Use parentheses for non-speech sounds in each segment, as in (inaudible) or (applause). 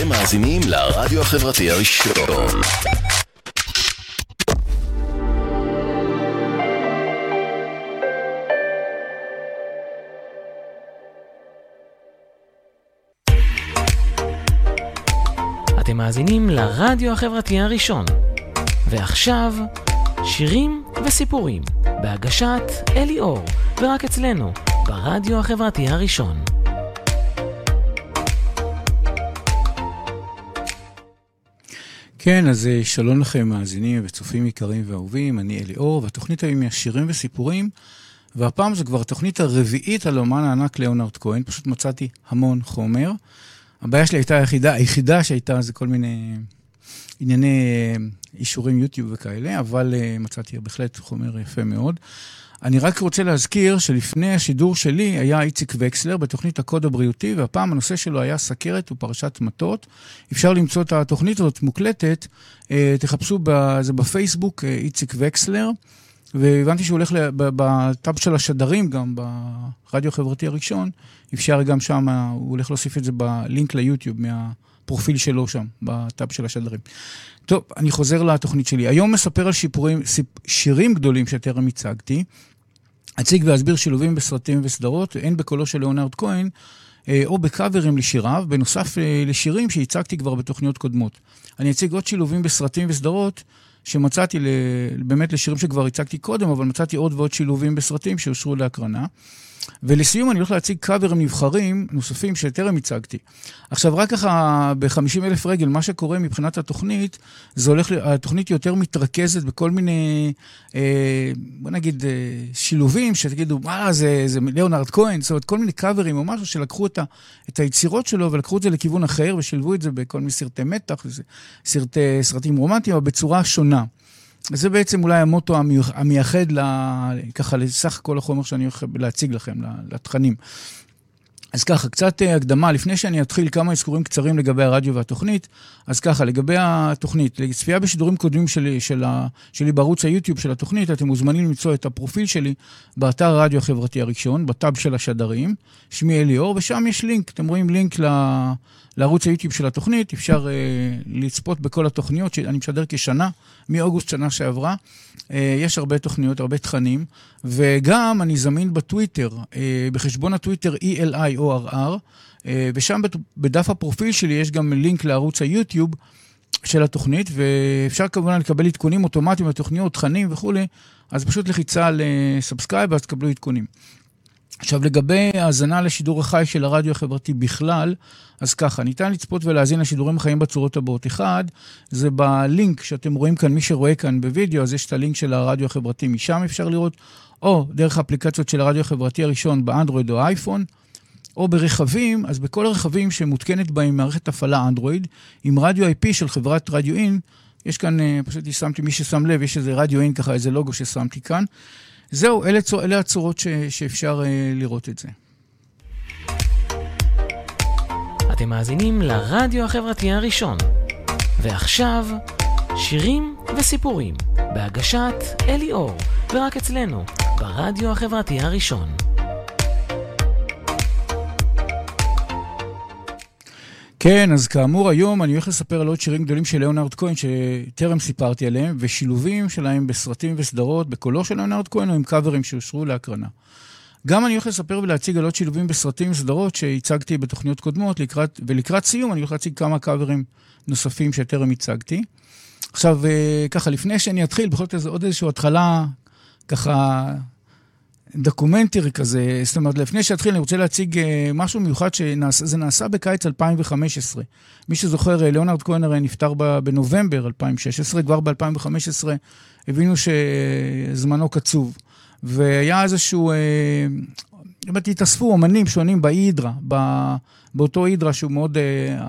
אתם מאזינים לרדיו החברתי הראשון. אתם מאזינים לרדיו החברתי הראשון. ועכשיו, שירים וסיפורים, בהגשת אלי אור, ורק אצלנו, ברדיו החברתי הראשון. כן, אז אה, שלום לכם, מאזינים וצופים יקרים ואהובים, אני אליאור, והתוכנית היום היא השירים וסיפורים, והפעם זו כבר התוכנית הרביעית על אומן הענק ליאונרד כהן, פשוט מצאתי המון חומר. הבעיה שלי הייתה היחידה, היחידה שהייתה זה כל מיני ענייני אה, אישורים יוטיוב וכאלה, אבל אה, מצאתי בהחלט חומר יפה מאוד. אני רק רוצה להזכיר שלפני השידור שלי היה איציק וקסלר בתוכנית הקוד הבריאותי, והפעם הנושא שלו היה סכרת ופרשת מטות. אפשר למצוא את התוכנית הזאת מוקלטת, אה, תחפשו זה בפייסבוק, איציק וקסלר, והבנתי שהוא הולך בטאב של השדרים גם, ברדיו החברתי הראשון, אפשר גם שם, הוא הולך להוסיף את זה בלינק ליוטיוב מהפרופיל שלו שם, בטאב של השדרים. טוב, אני חוזר לתוכנית שלי. היום מספר על שיפורים, שירים גדולים שטרם הצגתי. אציג ואסביר שילובים בסרטים וסדרות, הן בקולו של ליאונרד כהן, אה, או בקאברים לשיריו, בנוסף אה, לשירים שהצגתי כבר בתוכניות קודמות. אני אציג עוד שילובים בסרטים וסדרות שמצאתי באמת לשירים שכבר הצגתי קודם, אבל מצאתי עוד ועוד שילובים בסרטים שאושרו להקרנה. ולסיום אני הולך להציג קאברים נבחרים נוספים שטרם הצגתי. עכשיו, רק ככה ב-50 אלף רגל, מה שקורה מבחינת התוכנית, זה הולך, התוכנית יותר מתרכזת בכל מיני, אה, בוא נגיד, אה, שילובים, שתגידו, מה, זה, זה ליאונרד כהן, זאת אומרת, כל מיני קאברים או משהו שלקחו את, ה, את היצירות שלו ולקחו את זה לכיוון אחר ושילבו את זה בכל מיני סרטי מתח, סרטי, סרטים רומנטיים, אבל בצורה שונה. זה בעצם אולי המוטו המייחד ל, ככה לסך כל החומר שאני הולך להציג לכם, לתכנים. אז ככה, קצת אה, הקדמה, לפני שאני אתחיל כמה אזכורים קצרים לגבי הרדיו והתוכנית. אז ככה, לגבי התוכנית, לצפייה בשידורים קודמים שלי, של ה, שלי בערוץ היוטיוב של התוכנית, אתם מוזמנים למצוא את הפרופיל שלי באתר הרדיו החברתי הראשון, בטאב של השדרים, שמי אליאור, ושם יש לינק, אתם רואים לינק ל... לערוץ היוטיוב של התוכנית, אפשר uh, לצפות בכל התוכניות שאני משדר כשנה, מאוגוסט שנה שעברה. Uh, יש הרבה תוכניות, הרבה תכנים, וגם אני זמין בטוויטר, uh, בחשבון הטוויטר ELIORR, uh, ושם בדף הפרופיל שלי יש גם לינק לערוץ היוטיוב של התוכנית, ואפשר כמובן לקבל עדכונים אוטומטיים לתוכניות, תכנים וכולי, אז פשוט לחיצה ל subscribe, ואז תקבלו עדכונים. עכשיו, לגבי האזנה לשידור החי של הרדיו החברתי בכלל, אז ככה, ניתן לצפות ולהאזין לשידורים החיים בצורות הבאות. אחד, זה בלינק שאתם רואים כאן, מי שרואה כאן בווידאו, אז יש את הלינק של הרדיו החברתי, משם אפשר לראות, או דרך האפליקציות של הרדיו החברתי הראשון באנדרואיד או אייפון, או ברכבים, אז בכל הרכבים שמותקנת בהם מערכת הפעלה אנדרואיד, עם רדיו IP של חברת רדיו אין, יש כאן, אה, פשוט שמתי, מי ששם לב, יש איזה רדיו אין ככה, איזה לוגו ששמתי כאן. זהו, אלה, אלה הצורות ש, שאפשר uh, לראות את זה. אתם מאזינים לרדיו החברתי הראשון. ועכשיו, שירים וסיפורים, בהגשת אלי אור, ורק אצלנו, ברדיו החברתי הראשון. כן, אז כאמור, היום אני הולך לספר על עוד שירים גדולים של ליאונרד כהן, שטרם סיפרתי עליהם, ושילובים שלהם בסרטים וסדרות, בקולו של ליאונרד כהן, או עם קאברים שאושרו להקרנה. גם אני הולך לספר ולהציג על עוד שילובים בסרטים וסדרות שהצגתי בתוכניות קודמות, לקראת, ולקראת סיום אני הולך להציג כמה קאברים נוספים שטרם הצגתי. עכשיו, אה, ככה, לפני שאני אתחיל, בכל זאת עוד איזושהי התחלה, ככה, דוקומנטרי כזה, זאת אומרת, לפני שאתחיל, אני רוצה להציג אה, משהו מיוחד שזה נעשה בקיץ 2015. מי שזוכר, אה, ליאונרד כהן הרי נפטר בנובמבר 2016, כבר ב-2015 הבינו שזמנו קצוב. והיה איזשהו, אה, התאספו אומנים שונים בהידרה, באותו הידרה שהוא מאוד,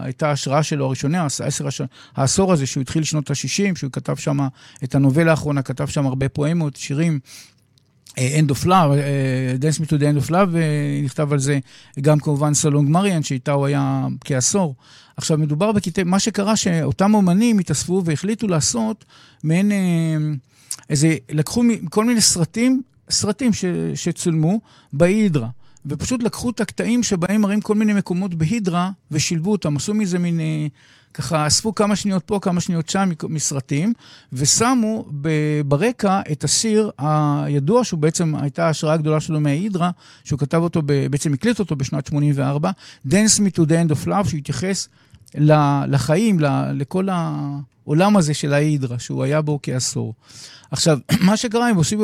הייתה ההשראה שלו הראשונה, העשר, העשור הזה שהוא התחיל שנות ה-60, שהוא כתב שם את הנובלה האחרונה, כתב שם הרבה פואמות, שירים. End of Love, Dance Me to the End of Love, נכתב על זה גם כמובן סלונג מריאן, שאיתה הוא היה כעשור. עכשיו, מדובר בקטעי, מה שקרה שאותם אומנים התאספו והחליטו לעשות מעין איזה, לקחו כל מיני סרטים, סרטים ש, שצולמו בהידרה. ופשוט לקחו את הקטעים שבהם מראים כל מיני מקומות בהידרה ושילבו אותם, עשו מזה מין... ככה אספו כמה שניות פה, כמה שניות שם מסרטים, ושמו ברקע את השיר הידוע, שהוא בעצם הייתה ההשראה הגדולה שלו מההידרה, שהוא כתב אותו, בעצם הקליט אותו בשנת 84, Dance Me to the End of Love, שהוא התייחס לחיים, לכל העולם הזה של ההידרה, שהוא היה בו כעשור. עכשיו, (clears throat) מה שקרה, הם עושים,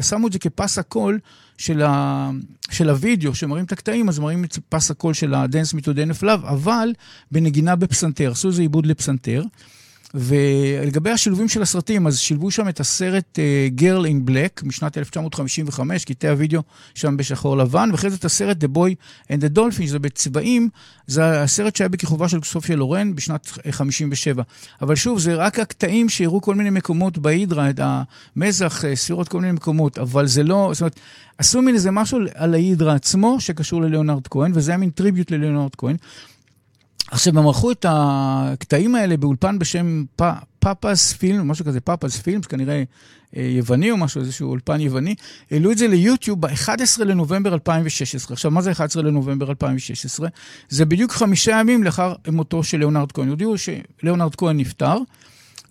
שמו את זה כפס הקול של, ה, של הוידאו, שמראים את הקטעים, אז מראים את פס הקול של ה-Dance Me to of Love, אבל בנגינה בפסנתר, עשו איזה עיבוד לפסנתר. ולגבי השילובים של הסרטים, אז שילבו שם את הסרט uh, Girl in Black משנת 1955, קטעי הוידאו שם בשחור לבן, ואחרי זה את הסרט The Boy and the Dolphin, שזה בצבעים, זה הסרט שהיה בכיכובה של סופיה לורן בשנת 57. אבל שוב, זה רק הקטעים שהראו כל מיני מקומות בהידרה, את המזח, אה, ספירות כל מיני מקומות, אבל זה לא, זאת אומרת, עשו מין איזה משהו על ההידרה עצמו שקשור לליאונרד כהן, וזה היה מין tribute לליאונרד כהן. עכשיו, הם ערכו את הקטעים האלה באולפן בשם פאפאס פילם, משהו כזה, פאפאס פילם, כנראה אה, יווני או משהו, איזשהו אולפן יווני, העלו את זה ליוטיוב ב-11 לנובמבר 2016. עכשיו, מה זה 11 לנובמבר 2016? זה בדיוק חמישה ימים לאחר מותו של ליאונרד כהן. הודיעו שליאונרד כהן נפטר,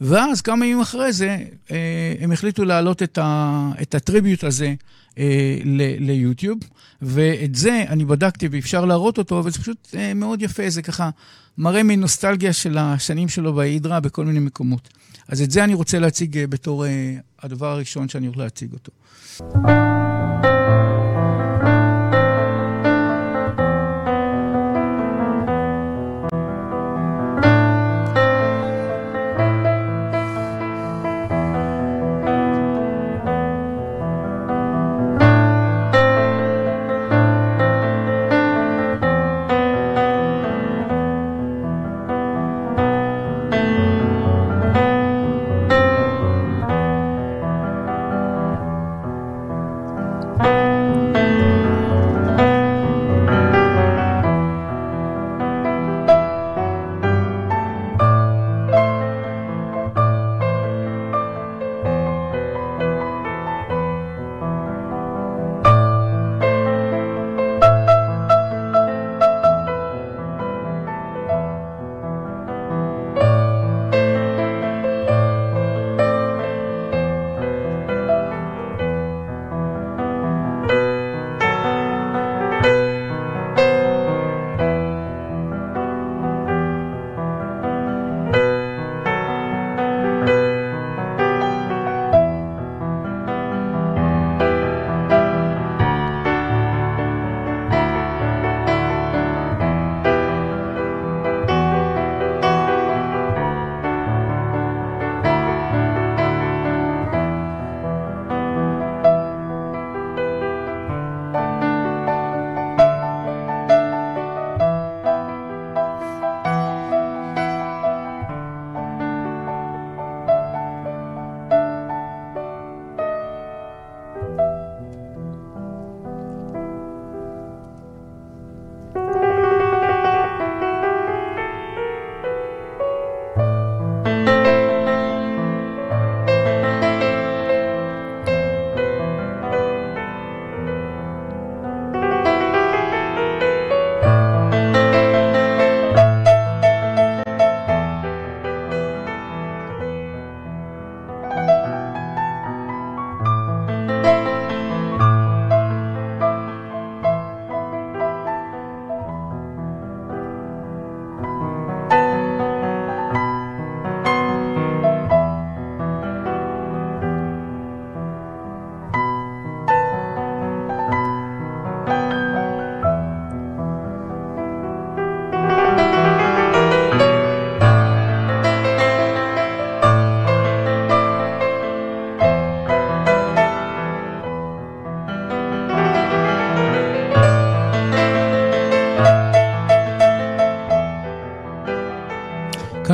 ואז כמה ימים אחרי זה, אה, הם החליטו להעלות את, ה, את הטריביוט הזה אה, ליוטיוב, ואת זה אני בדקתי ואפשר להראות אותו, אבל זה פשוט אה, מאוד יפה, זה ככה מראה מנוסטלגיה של השנים שלו בהידרה בכל מיני מקומות. אז את זה אני רוצה להציג בתור הדבר הראשון שאני הולך להציג אותו.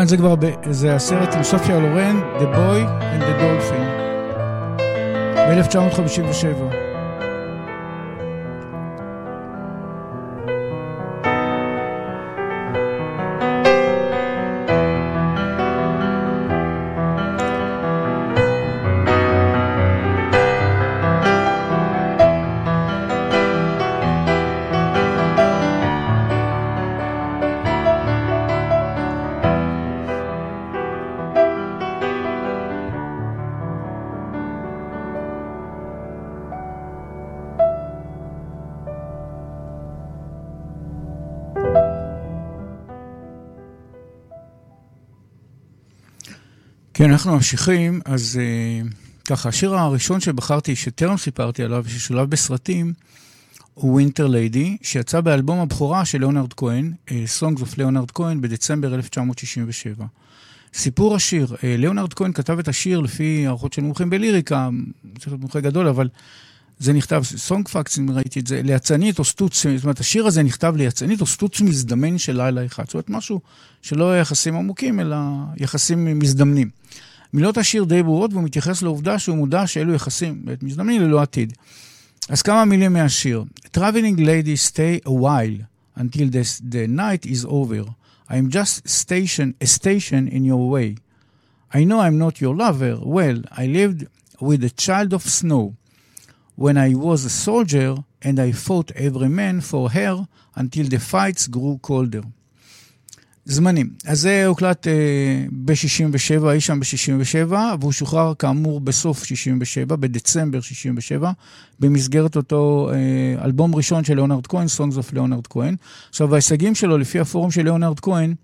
זה כבר, ב, זה הסרט עם סופיה לורן, The Boy and the Dolphin, ב-1957. אנחנו ממשיכים, אז uh, ככה, השיר הראשון שבחרתי, שטרם סיפרתי עליו, ששולב בסרטים, הוא Winter Lady, שיצא באלבום הבכורה של ליאונרד כהן, uh, Songs of ליאונרד כהן, בדצמבר 1967. סיפור השיר, uh, ליאונרד כהן כתב את השיר לפי הערכות של מומחים בליריקה, צריך להיות מומחה גדול, אבל זה נכתב, Song Facts, אם ראיתי את זה, לזונה או סטוץ, זאת אומרת, השיר הזה נכתב לזונה או סטוץ מזדמן של לילה אחד. זאת אומרת, משהו שלא יחסים עמוקים, אלא יחסים מזדמנים. מילות השיר די ברורות, והוא מתייחס לעובדה שהוא מודע שאלו יחסים בעת מזדמנים ללא עתיד. אז כמה מילים מהשיר. Traveling lady stay a while until the, the night is over. I'm just station, a station in your way. I know I'm not your lover. Well, I lived with a child of snow. When I was a soldier and I fought every man for her until the fights grew colder. זמנים. אז זה הוקלט אה, ב-67, אי שם ב-67, והוא שוחרר כאמור בסוף 67, בדצמבר 67, במסגרת אותו אה, אלבום ראשון של ליאונרד כהן, Songs of ליאונרד כהן. עכשיו, ההישגים שלו, לפי הפורום של ליאונרד כהן,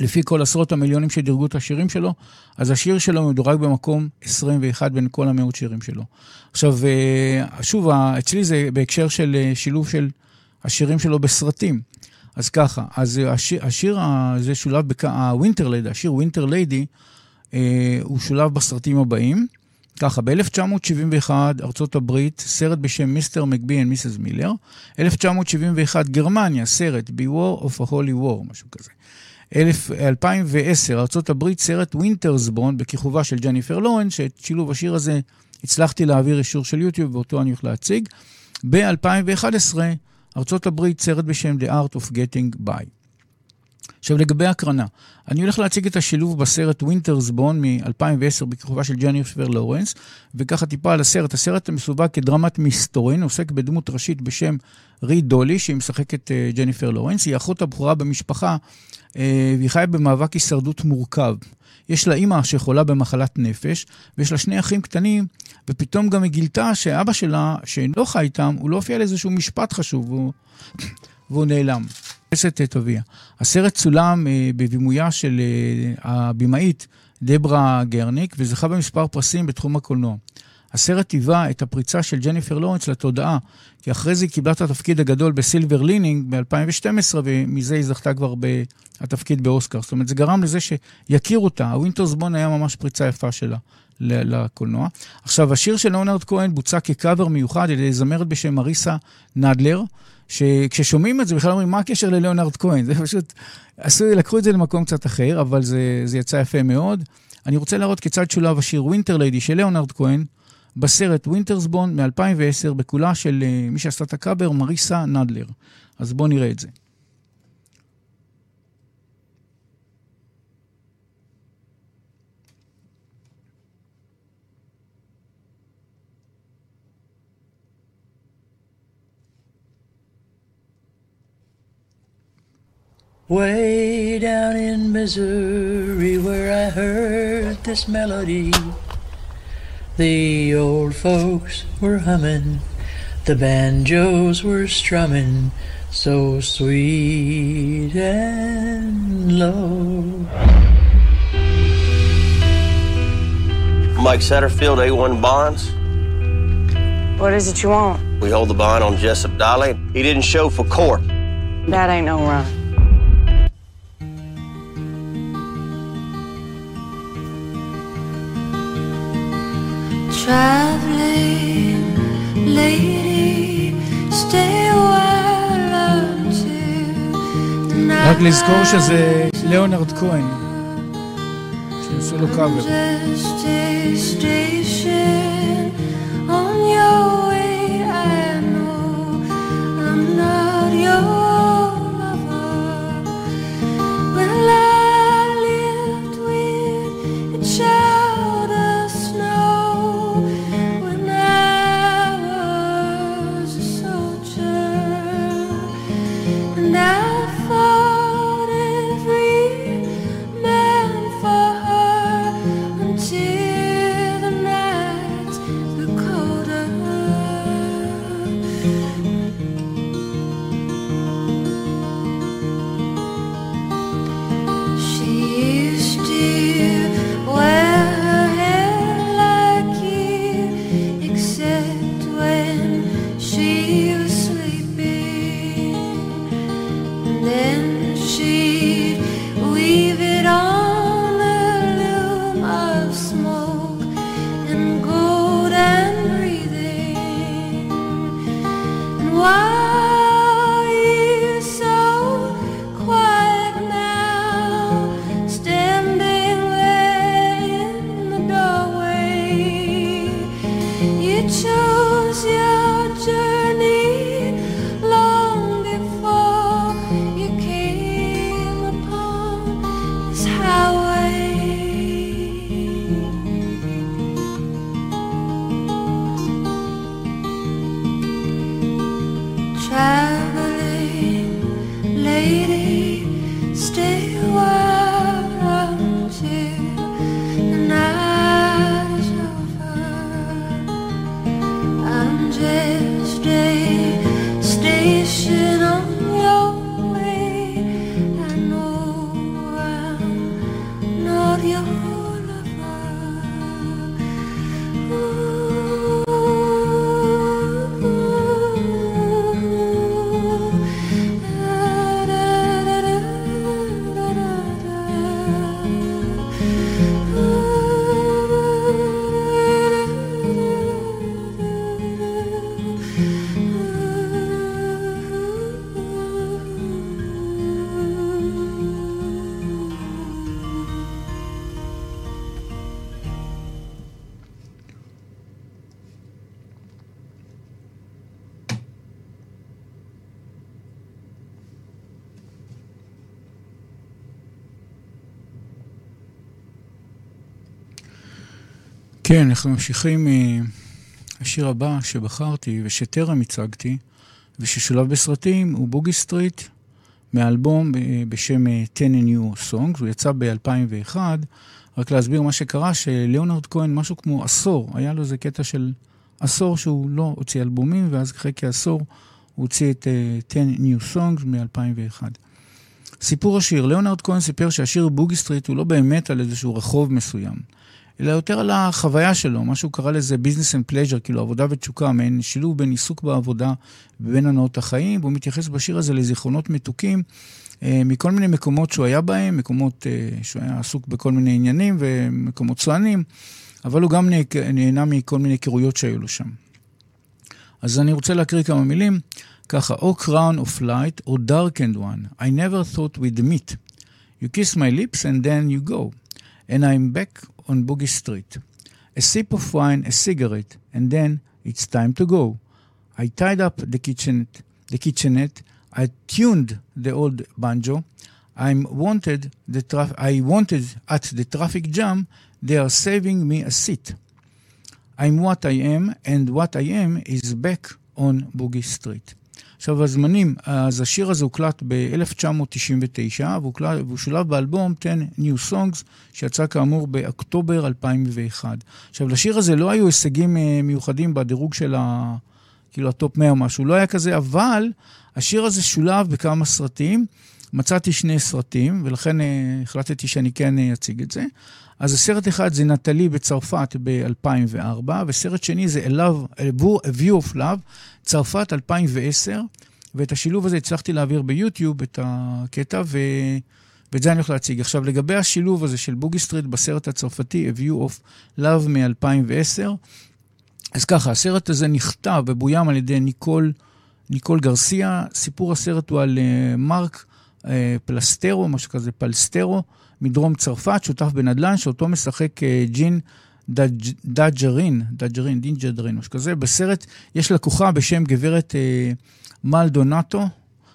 לפי כל עשרות המיליונים שדירגו את השירים שלו, אז השיר שלו מדורג במקום 21 בין כל המאות שירים שלו. עכשיו, אה, שוב, אצלי זה בהקשר של אה, שילוב של השירים שלו בסרטים. אז ככה, אז השיר, השיר הזה שולב, ה Winter Lady, השיר Winter Lady, אה, הוא שולב בסרטים הבאים. ככה, ב-1971, ארצות הברית, סרט בשם Mister McCabe and Missus Miller. 1971, גרמניה, סרט, Beware of a Holy Whore, משהו כזה. 2010, ארה"ב, סרט Winter's Bone בכיכובה של ג'ניפר לורנס, שאת שילוב השיר הזה הצלחתי להעביר אישור של יוטיוב, ואותו אני הולך להציג. ב-2011, ארה"ב, סרט בשם The Art of Getting By. עכשיו, לגבי הקרנה, אני הולך להציג את השילוב בסרט ווינטרסבון מ-2010 בכיכובה של ג'ניפר לורנס, וככה טיפה על הסרט. הסרט מסווג כדרמת מסתורין, עוסק בדמות ראשית בשם רי דולי, שהיא משחקת uh, ג'ניפר לורנס, היא אחות הבכורה במשפחה אה, והיא חיה במאבק הישרדות מורכב. יש לה אימא שחולה במחלת נפש, ויש לה שני אחים קטנים, ופתאום גם היא גילתה שאבא שלה, שלא חי איתם, הוא לא הופיע לאיזשהו משפט חשוב, והוא, (laughs) והוא נעלם. הסרט צולם אה, בבימויה של אה, הבמאית דברה גרניק, וזכה במספר פרסים בתחום הקולנוע. הסרט היווה את הפריצה של ג'ניפר לורנס לתודעה, כי אחרי זה היא קיבלה את התפקיד הגדול ב Silver Linings ב-2012, ומזה היא זכתה כבר בתפקיד באוסקר. זאת אומרת, זה גרם לזה שיכירו אותה. ה Winter's Bone היה ממש פריצה יפה שלה לקולנוע. עכשיו, השיר של ליאונרד כהן בוצע כקאבר מיוחד על ידי זמרת בשם מריסה נדלר. שכששומעים את זה בכלל אומרים, מה הקשר לליאונרד כהן? (laughs) זה פשוט, עשו, לקחו את זה למקום קצת אחר, אבל זה, זה יצא יפה מאוד. אני רוצה להראות כיצד שולב השיר Winter Lady של ליאונרד כהן בסרט Winter's Bone מ-2010 בקולה של uh, מי שעשתה את הקאבר, מריסה נדלר. אז בואו נראה את זה. Way down in Missouri, where I heard this melody. The old folks were humming, the banjos were strumming, so sweet and low. Mike Satterfield, A1 Bonds. What is it you want? We hold the bond on Jessup Dolly. He didn't show for court. That ain't no run. Traveling lady, stay רק לזכור שזה ליאונרד כהן, שעשו לו קאבר. כן, אנחנו ממשיכים מהשיר הבא שבחרתי ושטרם הצגתי, וששולב בסרטים, הוא Boogie Street, מאלבום בשם 10 New Songs, הוא יצא ב-2001. רק להסביר מה שקרה, שליאונרד כהן, משהו כמו עשור, היה לו איזה קטע של עשור שהוא לא הוציא אלבומים, ואז אחרי כעשור הוא הוציא את uh, 10 New Songs מ-2001. סיפור השיר, ליאונרד כהן סיפר שהשיר Boogie Street הוא לא באמת על איזשהו רחוב מסוים. אלא יותר על החוויה שלו, מה שהוא קרא לזה business and pleasure, כאילו עבודה ותשוקה, מעין שילוב בין עיסוק בעבודה ובין הנאות החיים, והוא מתייחס בשיר הזה לזיכרונות מתוקים אה, מכל מיני מקומות שהוא היה בהם, מקומות אה, שהוא היה עסוק בכל מיני עניינים ומקומות צוענים, אבל הוא גם נהנה מכל מיני היכרויות שהיו לו שם. אז אני רוצה להקריא כמה מילים, ככה, או crown of light or darkened one, I never thought we'd meet. You kiss my lips and then you go. And I'm back on Boogie Street. A sip of wine, a cigarette, and then it's time to go. I tied up the kitchenette, the kitchenette. I tuned the old banjo. I'm wanted the I wanted at the traffic jam. They are saving me a seat. I'm what I am, and what I am is back on Boogie Street. עכשיו, הזמנים, אז השיר הזה הוקלט ב-1999, והוא שולב באלבום 10 New Songs, שיצא כאמור באוקטובר 2001. עכשיו, לשיר הזה לא היו הישגים אה, מיוחדים בדירוג של ה... כאילו הטופ 100 או משהו, לא היה כזה, אבל השיר הזה שולב בכמה סרטים. מצאתי שני סרטים, ולכן uh, החלטתי שאני כן uh, אציג את זה. אז הסרט אחד זה נטלי בצרפת ב-2004, וסרט שני זה Love, A View of Love, צרפת 2010, ואת השילוב הזה הצלחתי להעביר ביוטיוב, את הקטע, ו... ואת זה אני הולך להציג. עכשיו, לגבי השילוב הזה של Boogie Street בסרט הצרפתי, A View of Love מ-2010, אז ככה, הסרט הזה נכתב ובוים על ידי ניקול, ניקול גרסיה. סיפור הסרט הוא על uh, מרק uh, פלסטרו, משהו כזה, פלסטרו, מדרום צרפת, שותף בנדל"ן, שאותו משחק uh, ז'אן דאג'רין, דאג'רין, דין ג'דרין, משהו כזה. בסרט יש לקוחה בשם גברת אה, מלדונטו,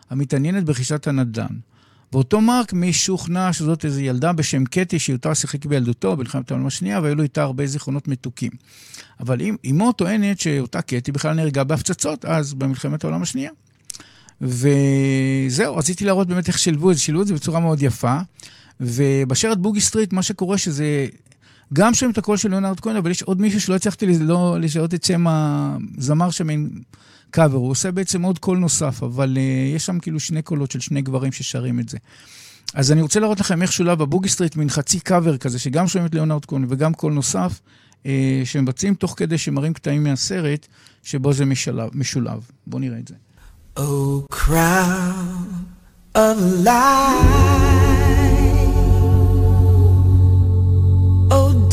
המתעניינת ברכישת הנדל"ן. ואותו מרק משוכנע שזאת איזו ילדה בשם קטי, שיותר שיחק בילדותו במלחמת העולם השנייה, והיו לו איתה הרבה זיכרונות מתוקים. אבל אמו טוענת שאותה קטי בכלל נהרגה בהפצצות אז, במלחמת העולם השנייה. וזהו, רציתי להראות באמת איך שילבו את זה, שילבו את זה בצורה מאוד יפה. ובשיר Boogie Street, מה שקורה שזה גם שומעים את הקול של ליאונרד כהן, אבל יש עוד מישהו שלא הצלחתי לא לשאול את שם הזמר שם עם קאבר, הוא עושה בעצם עוד קול נוסף, אבל uh, יש שם כאילו שני קולות של שני גברים ששרים את זה. אז אני רוצה להראות לכם איך שולב ב Boogie Street, מין חצי קאבר כזה, שגם שומעים את ליאונרד כהן וגם קול נוסף, uh, שמבצעים תוך כדי שמראים קטעים מהסרט, שבו זה משלב, משולב. בואו נראה את זה. Oh, crown of light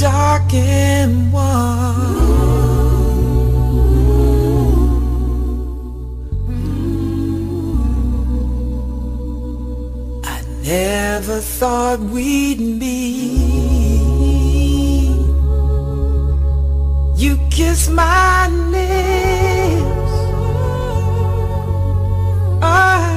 dark and warm. I never thought we'd meet. You kiss my lips. Ah,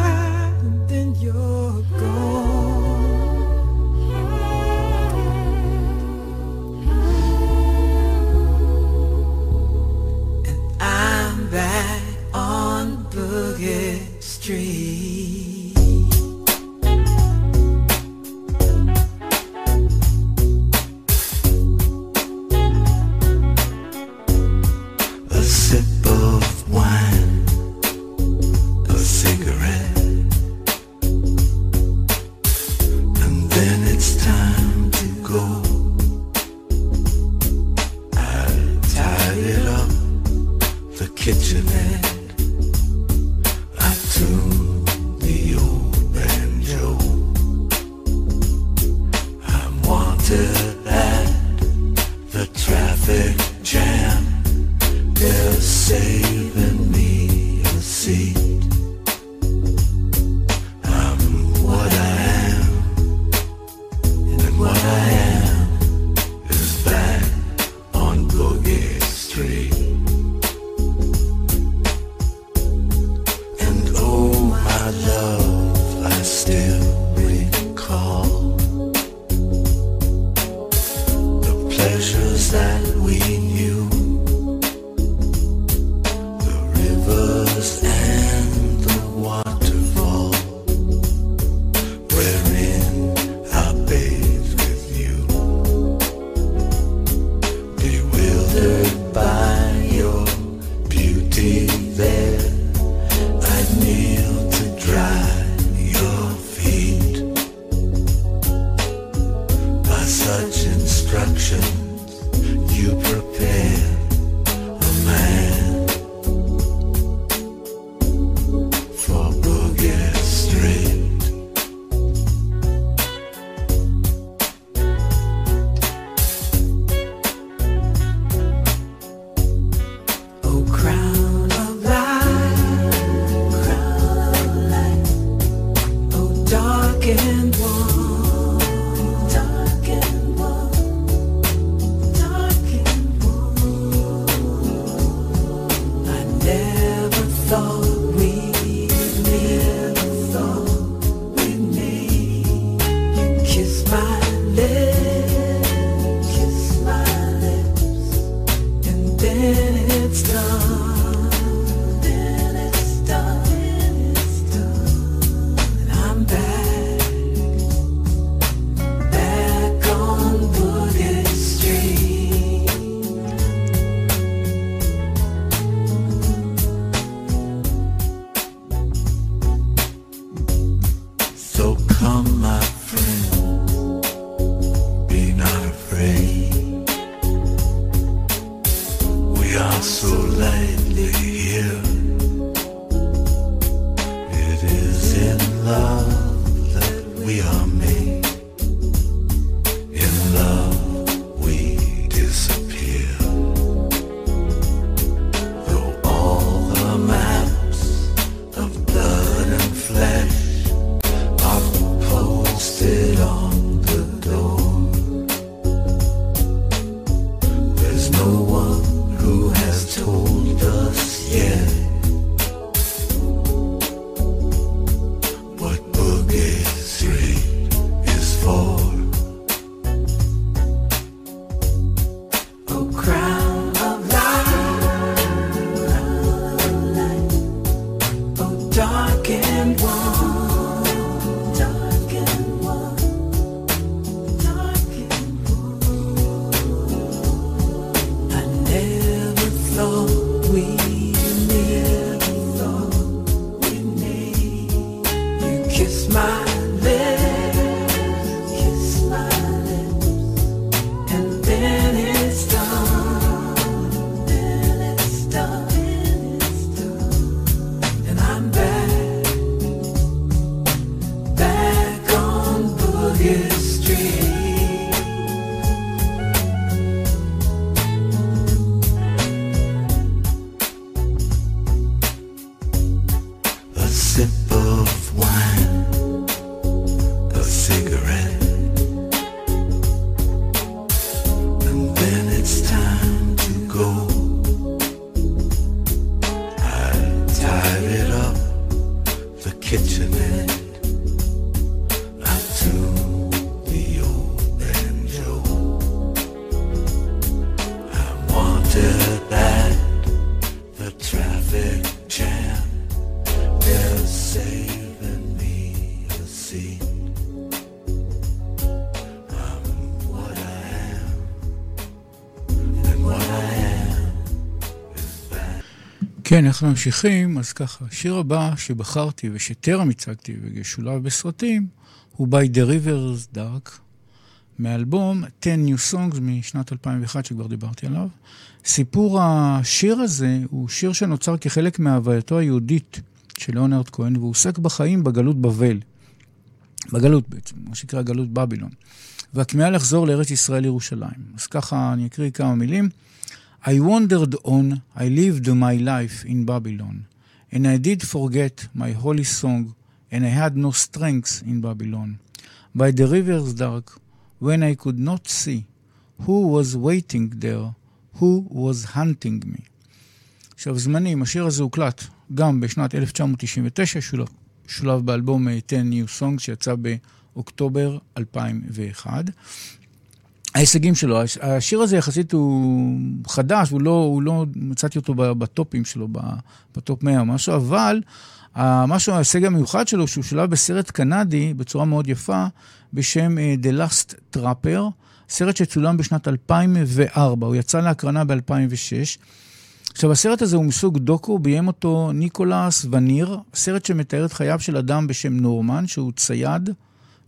action. כן, אנחנו ממשיכים, אז ככה, השיר הבא שבחרתי ושטרם הצגתי ושולב בסרטים, הוא by The Rivers Dark, מאלבום 10 New Songs משנת 2001, שכבר דיברתי עליו. סיפור השיר הזה הוא שיר שנוצר כחלק מהווייתו היהודית של ליאונרד כהן, והוא עוסק בחיים בגלות בבל. בגלות בעצם, מה שנקרא גלות בבילון. והכמיהה לחזור לארץ ישראל ירושלים. אז ככה אני אקריא כמה מילים. I wandered on, I lived my life in Babylon, and I did forget my holy song, and I had no strength in Babylon. By the rivers dark, when I could not see who was waiting there, who was hunting me. עכשיו, זמנים, השיר הזה הוקלט גם בשנת 1999, שולב, באלבום 10 New Songs שיצא באוקטובר 2001. ההישגים שלו, השיר הזה יחסית הוא חדש, הוא לא, הוא לא מצאתי אותו בטופים שלו, בטופ 100 או משהו, אבל משהו, ההישג המיוחד שלו, שהוא שולב בסרט קנדי בצורה מאוד יפה, בשם uh, The Last Trapper, סרט שצולם בשנת 2004, הוא יצא להקרנה ב-2006. עכשיו, הסרט הזה הוא מסוג דוקו, ביים אותו ניקולס וניר, סרט שמתאר את חייו של אדם בשם נורמן, שהוא צייד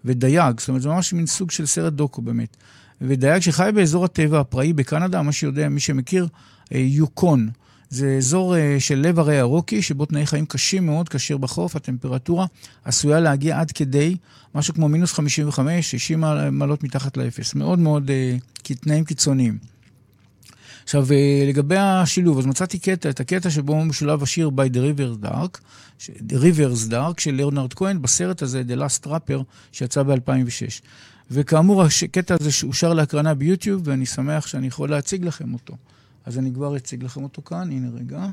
ודייג, זאת אומרת, זה ממש מין סוג של סרט דוקו באמת. ודייג שחי באזור הטבע הפראי בקנדה, מה שיודע, מי שמכיר, אה, יוקון. זה אזור אה, של לב הרי הרוקי, שבו תנאי חיים קשים מאוד, כאשר בחוף הטמפרטורה עשויה להגיע עד כדי משהו כמו מינוס 55, 60 מעלות מתחת לאפס. מאוד מאוד uh, תנאים קיצוניים. עכשיו, לגבי השילוב, אז מצאתי קטע, את הקטע שבו משולב השיר by the Rivers Dark, Rivers Dark של ליאונרד כהן, בסרט הזה, The Last Trapper, שיצא ב-2006. וכאמור, הקטע הזה אושר להקרנה ביוטיוב, ואני שמח שאני יכול להציג לכם אותו. אז אני כבר אציג לכם אותו כאן, הנה רגע.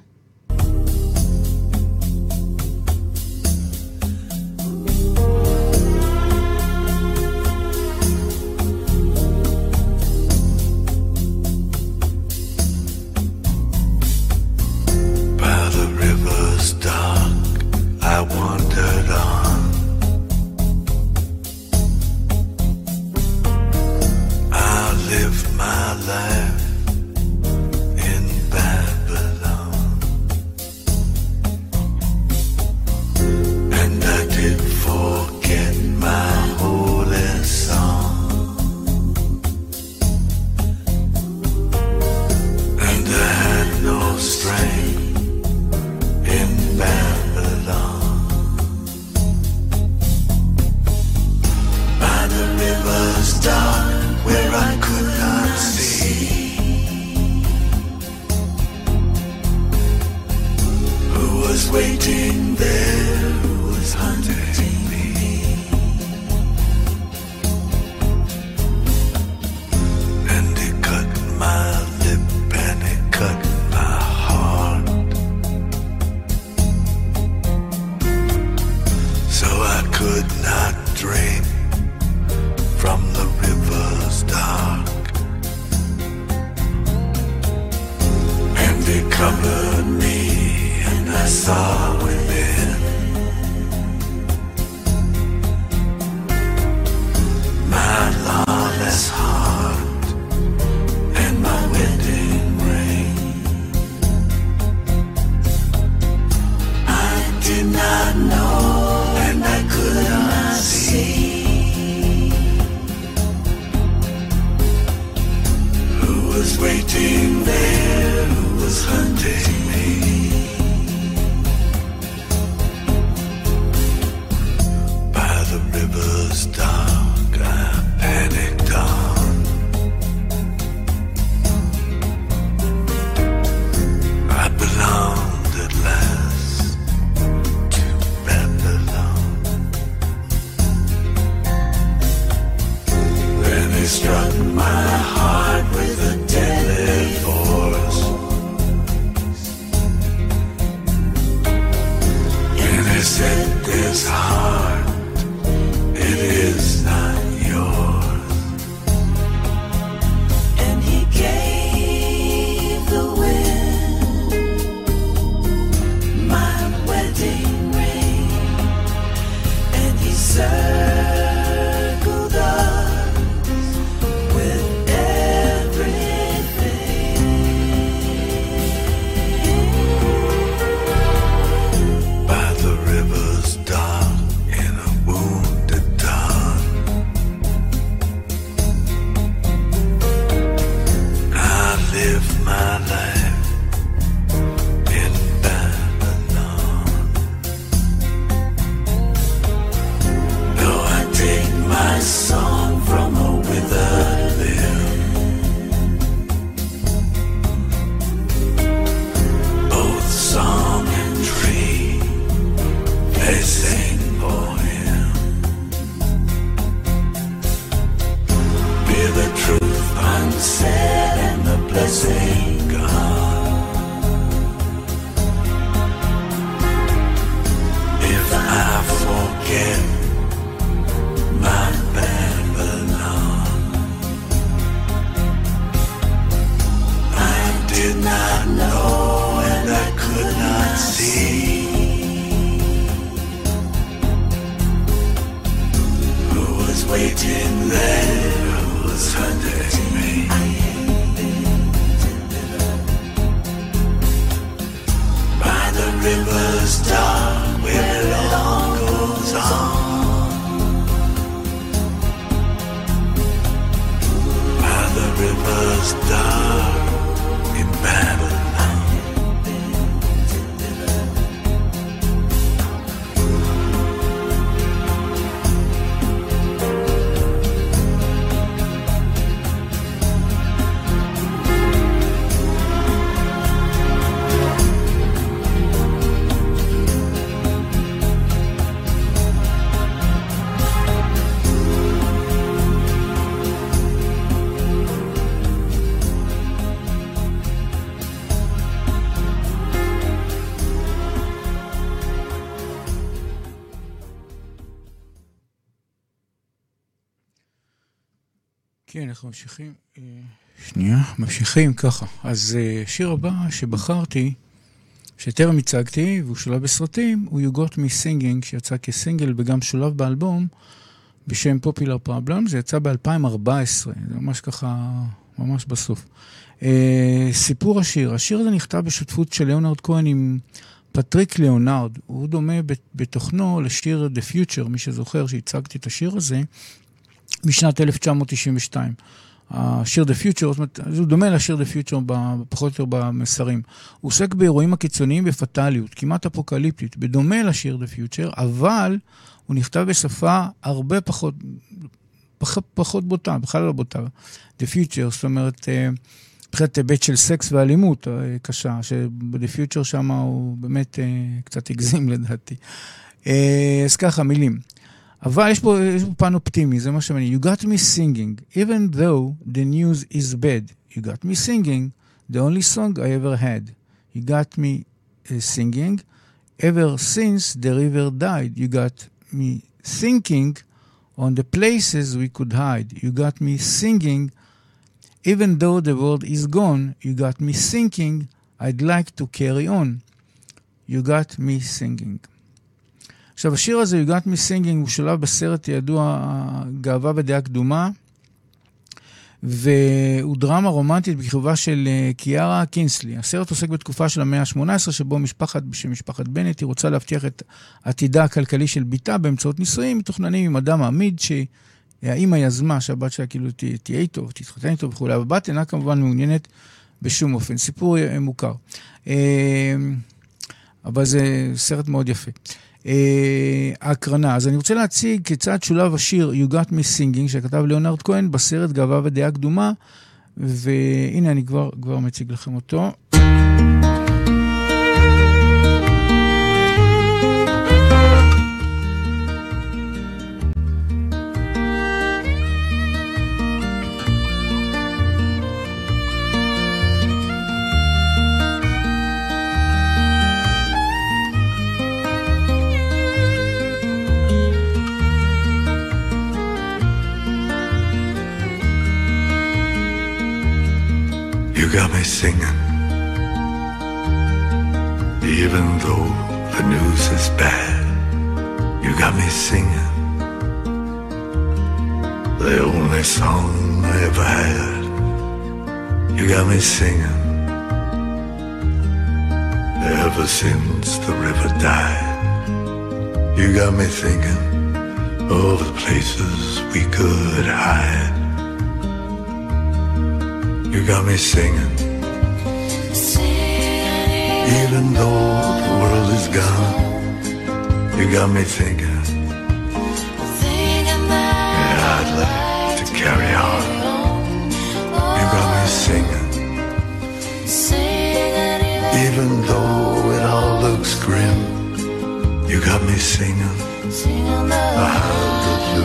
כן, אנחנו ממשיכים. אה, שנייה, ממשיכים ככה. אז אה, השיר הבא שבחרתי, שטרם הצגתי, והוא שולב בסרטים, הוא You Got Me Singing, שיצא כסינגל וגם שולב באלבום בשם Popular Problem, זה יצא ב-2014, זה ממש ככה, ממש בסוף. אה, סיפור השיר, השיר הזה נכתב בשותפות של ליאונרד כהן עם פטריק ליאונרד, הוא דומה בתוכנו לשיר The Future, מי שזוכר שהצגתי את השיר הזה, משנת 1992. השיר The Future, זאת אומרת, זה דומה לשיר The Future פחות או יותר במסרים. הוא עוסק באירועים הקיצוניים בפטאליות, כמעט אפוקליפטית, בדומה לשיר The Future, אבל הוא נכתב בשפה הרבה פחות, פח, פחות בוטה, בכלל לא בוטה. The Future, זאת אומרת, אה, מבחינת היבט של סקס ואלימות אה, קשה, שב-The Future שם הוא באמת אה, קצת הגזים (laughs) לדעתי. אז ככה, מילים. אבל יש פה, יש פה פן אופטימי, זה מה שמעניין. You got me singing, even though the news is bad. You got me singing, the only song I ever had. You got me uh, singing, ever since the river died. You got me thinking on the places we could hide. You got me singing, even though the world is gone. You got me thinking, I'd like to carry on. You got me singing. עכשיו, השיר הזה, You Got Me Singing, הוא שולב בסרט הידוע, גאווה ודעה קדומה, והוא דרמה רומנטית בכיכובה של קיארה קינסלי. הסרט עוסק בתקופה של המאה ה-18, שבו משפחת בשם משפחת בנט, היא רוצה להבטיח את עתידה הכלכלי של בתה באמצעות נישואים מתוכננים עם אדם עמיד, שהאימא יזמה שהבת שלה כאילו תהיה איתו, תתחתן איתו וכולי, הבת אינה כמובן מעוניינת בשום אופן. סיפור מוכר. אבל זה סרט מאוד יפה. ההקרנה. אז אני רוצה להציג כיצד שולב השיר You Got Me Singing, שכתב ליאונרד כהן, בסרט גאווה ודעה קדומה, והנה אני כבר, כבר מציג לכם אותו. You got me singing, even though the news is bad. You got me singing, the only song I ever had. You got me singing, ever since the river died. You got me thinking of the places we could hide. You got me singing. Even though the world is gone, you got me thinking. Yeah, I'd like to carry on. You got me singing. Even though it all looks grim, you got me singing. A hallelujah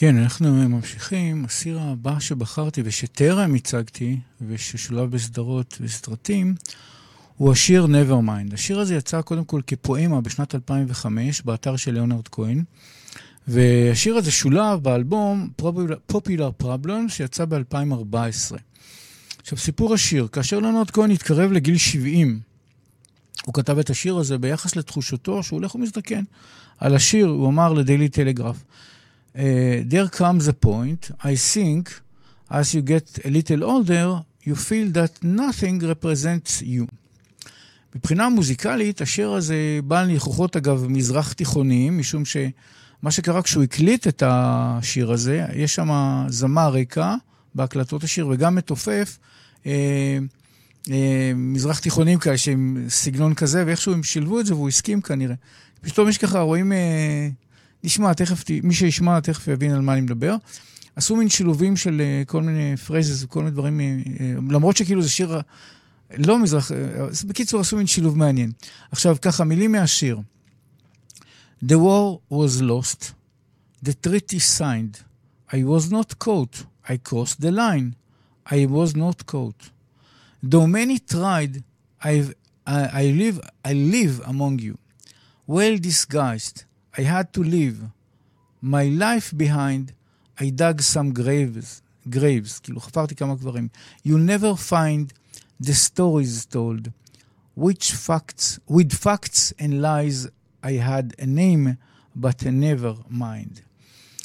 כן, אנחנו ממשיכים. השיר הבא שבחרתי ושטרם הצגתי, וששולב בסדרות וסרטים, הוא השיר Nevermind. השיר הזה יצא קודם כל כפואמה בשנת 2005, באתר של ליאונרד כהן, והשיר הזה שולב באלבום Popular Problems, שיצא ב-2014. עכשיו, סיפור השיר, כאשר ליאונרד כהן התקרב לגיל 70, הוא כתב את השיר הזה ביחס לתחושתו שהוא הולך ומזדקן. על השיר הוא אמר לדיילי טלגרף, Uh, there comes a point, I think, as you get a little older, you feel that nothing represents you. מבחינה מוזיקלית, השיר הזה בעל ניחוחות, אגב, מזרח תיכוניים, משום שמה שקרה כשהוא הקליט את השיר הזה, יש שם זמר ריקה בהקלטות השיר וגם מתופף, אה, אה, מזרח תיכונים כאלה, שהם סגנון כזה, ואיכשהו הם שילבו את זה והוא הסכים כנראה. פתאום יש ככה, רואים... אה, נשמע, תכף, מי שישמע תכף יבין על מה אני מדבר. עשו מין שילובים של uh, כל מיני phrases וכל מיני דברים, uh, למרות שכאילו זה שיר לא מזרח, בקיצור עשו מין שילוב מעניין. עכשיו ככה, מילים מהשיר. The war was lost, the treaty signed, I was not caught, I crossed the line, I was not caught. Though many tried, I've, I, I, live, I live among you, well disguised. I had to leave. My life behind, I dug some graves, graves, כאילו חפרתי כמה קברים. You never find the stories told, which facts, with facts and lies I had a name, but a never mind.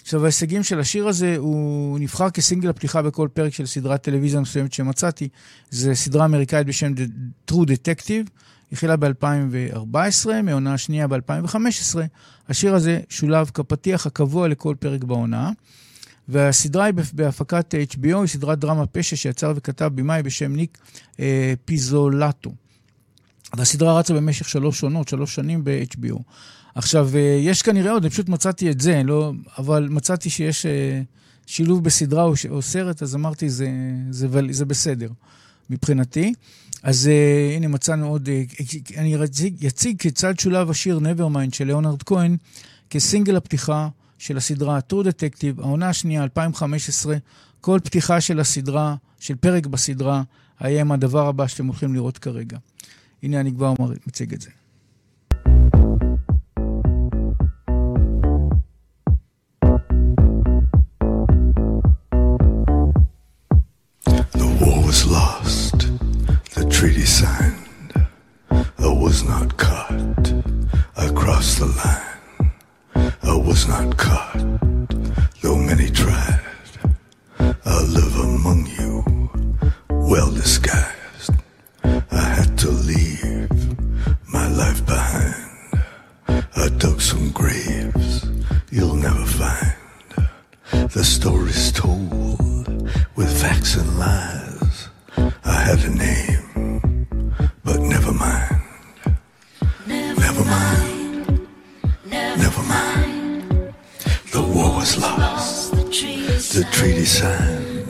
עכשיו, ההישגים של השיר הזה, הוא נבחר כסינגל הפתיחה בכל פרק של סדרת טלוויזיה מסוימת שמצאתי. זו סדרה אמריקאית בשם The True Detective. התחילה ב-2014, מעונה השנייה ב-2015. השיר הזה שולב כפתיח הקבוע לכל פרק בעונה. והסדרה היא בהפקת HBO, היא סדרת דרמה פשע שיצר וכתב במאי בשם ניק אה, פיזולטו. והסדרה רצה במשך שלוש עונות, שלוש שנים ב-HBO. עכשיו, אה, יש כנראה עוד, אני פשוט מצאתי את זה, לא, אבל מצאתי שיש אה, שילוב בסדרה או, או סרט, אז אמרתי, זה, זה, זה, זה בסדר מבחינתי. אז uh, הנה מצאנו עוד, uh, אני אציג, כיצד שולב השיר Nevermind של ליאונרד כהן כסינגל הפתיחה של הסדרה True Detective, העונה השנייה, 2015, כל פתיחה של הסדרה, של פרק בסדרה, היה עם הדבר הבא שאתם הולכים לראות כרגע. הנה אני כבר מציג את זה. Treaty signed. I was not caught. I crossed the line. I was not caught, though many tried. I live among you, well disguised. I had to leave my life behind. I dug some graves you'll never find. The stories told with facts and lies. I had a name. But never mind. Never mind. Never mind. The war was lost. the treaty signed.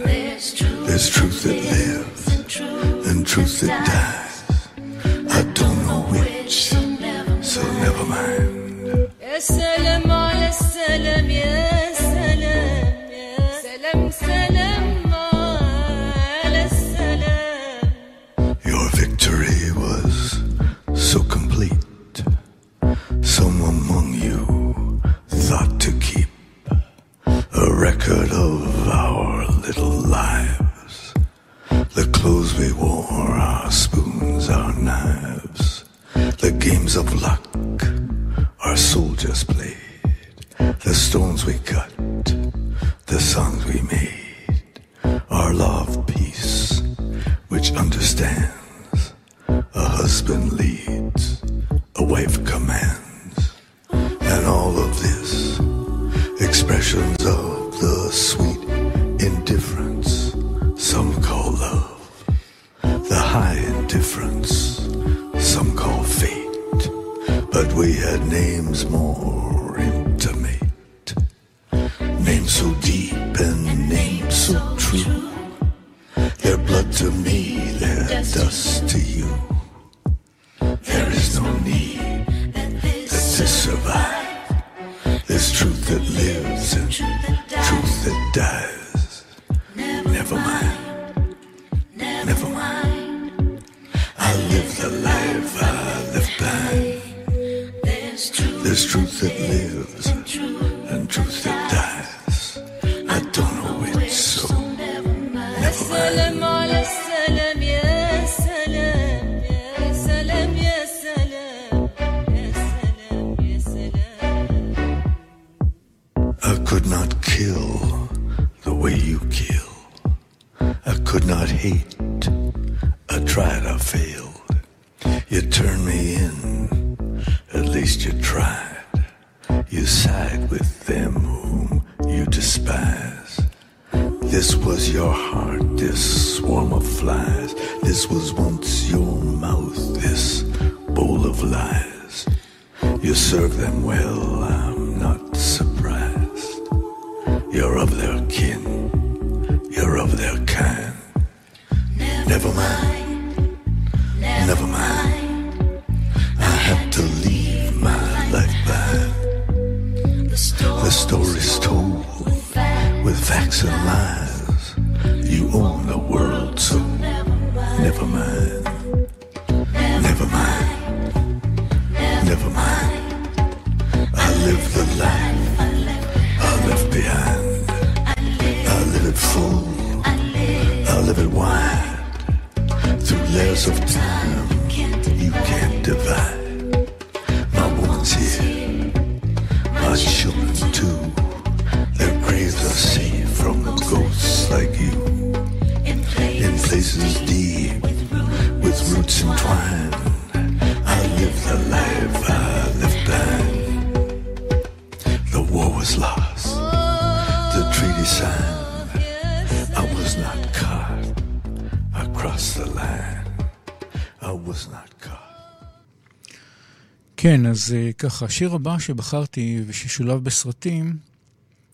There's truth that lives and truth that dies. I don't know which, so never mind. يا سلام على السلام يا כן, אז uh, ככה, השיר הבא שבחרתי וששולב בסרטים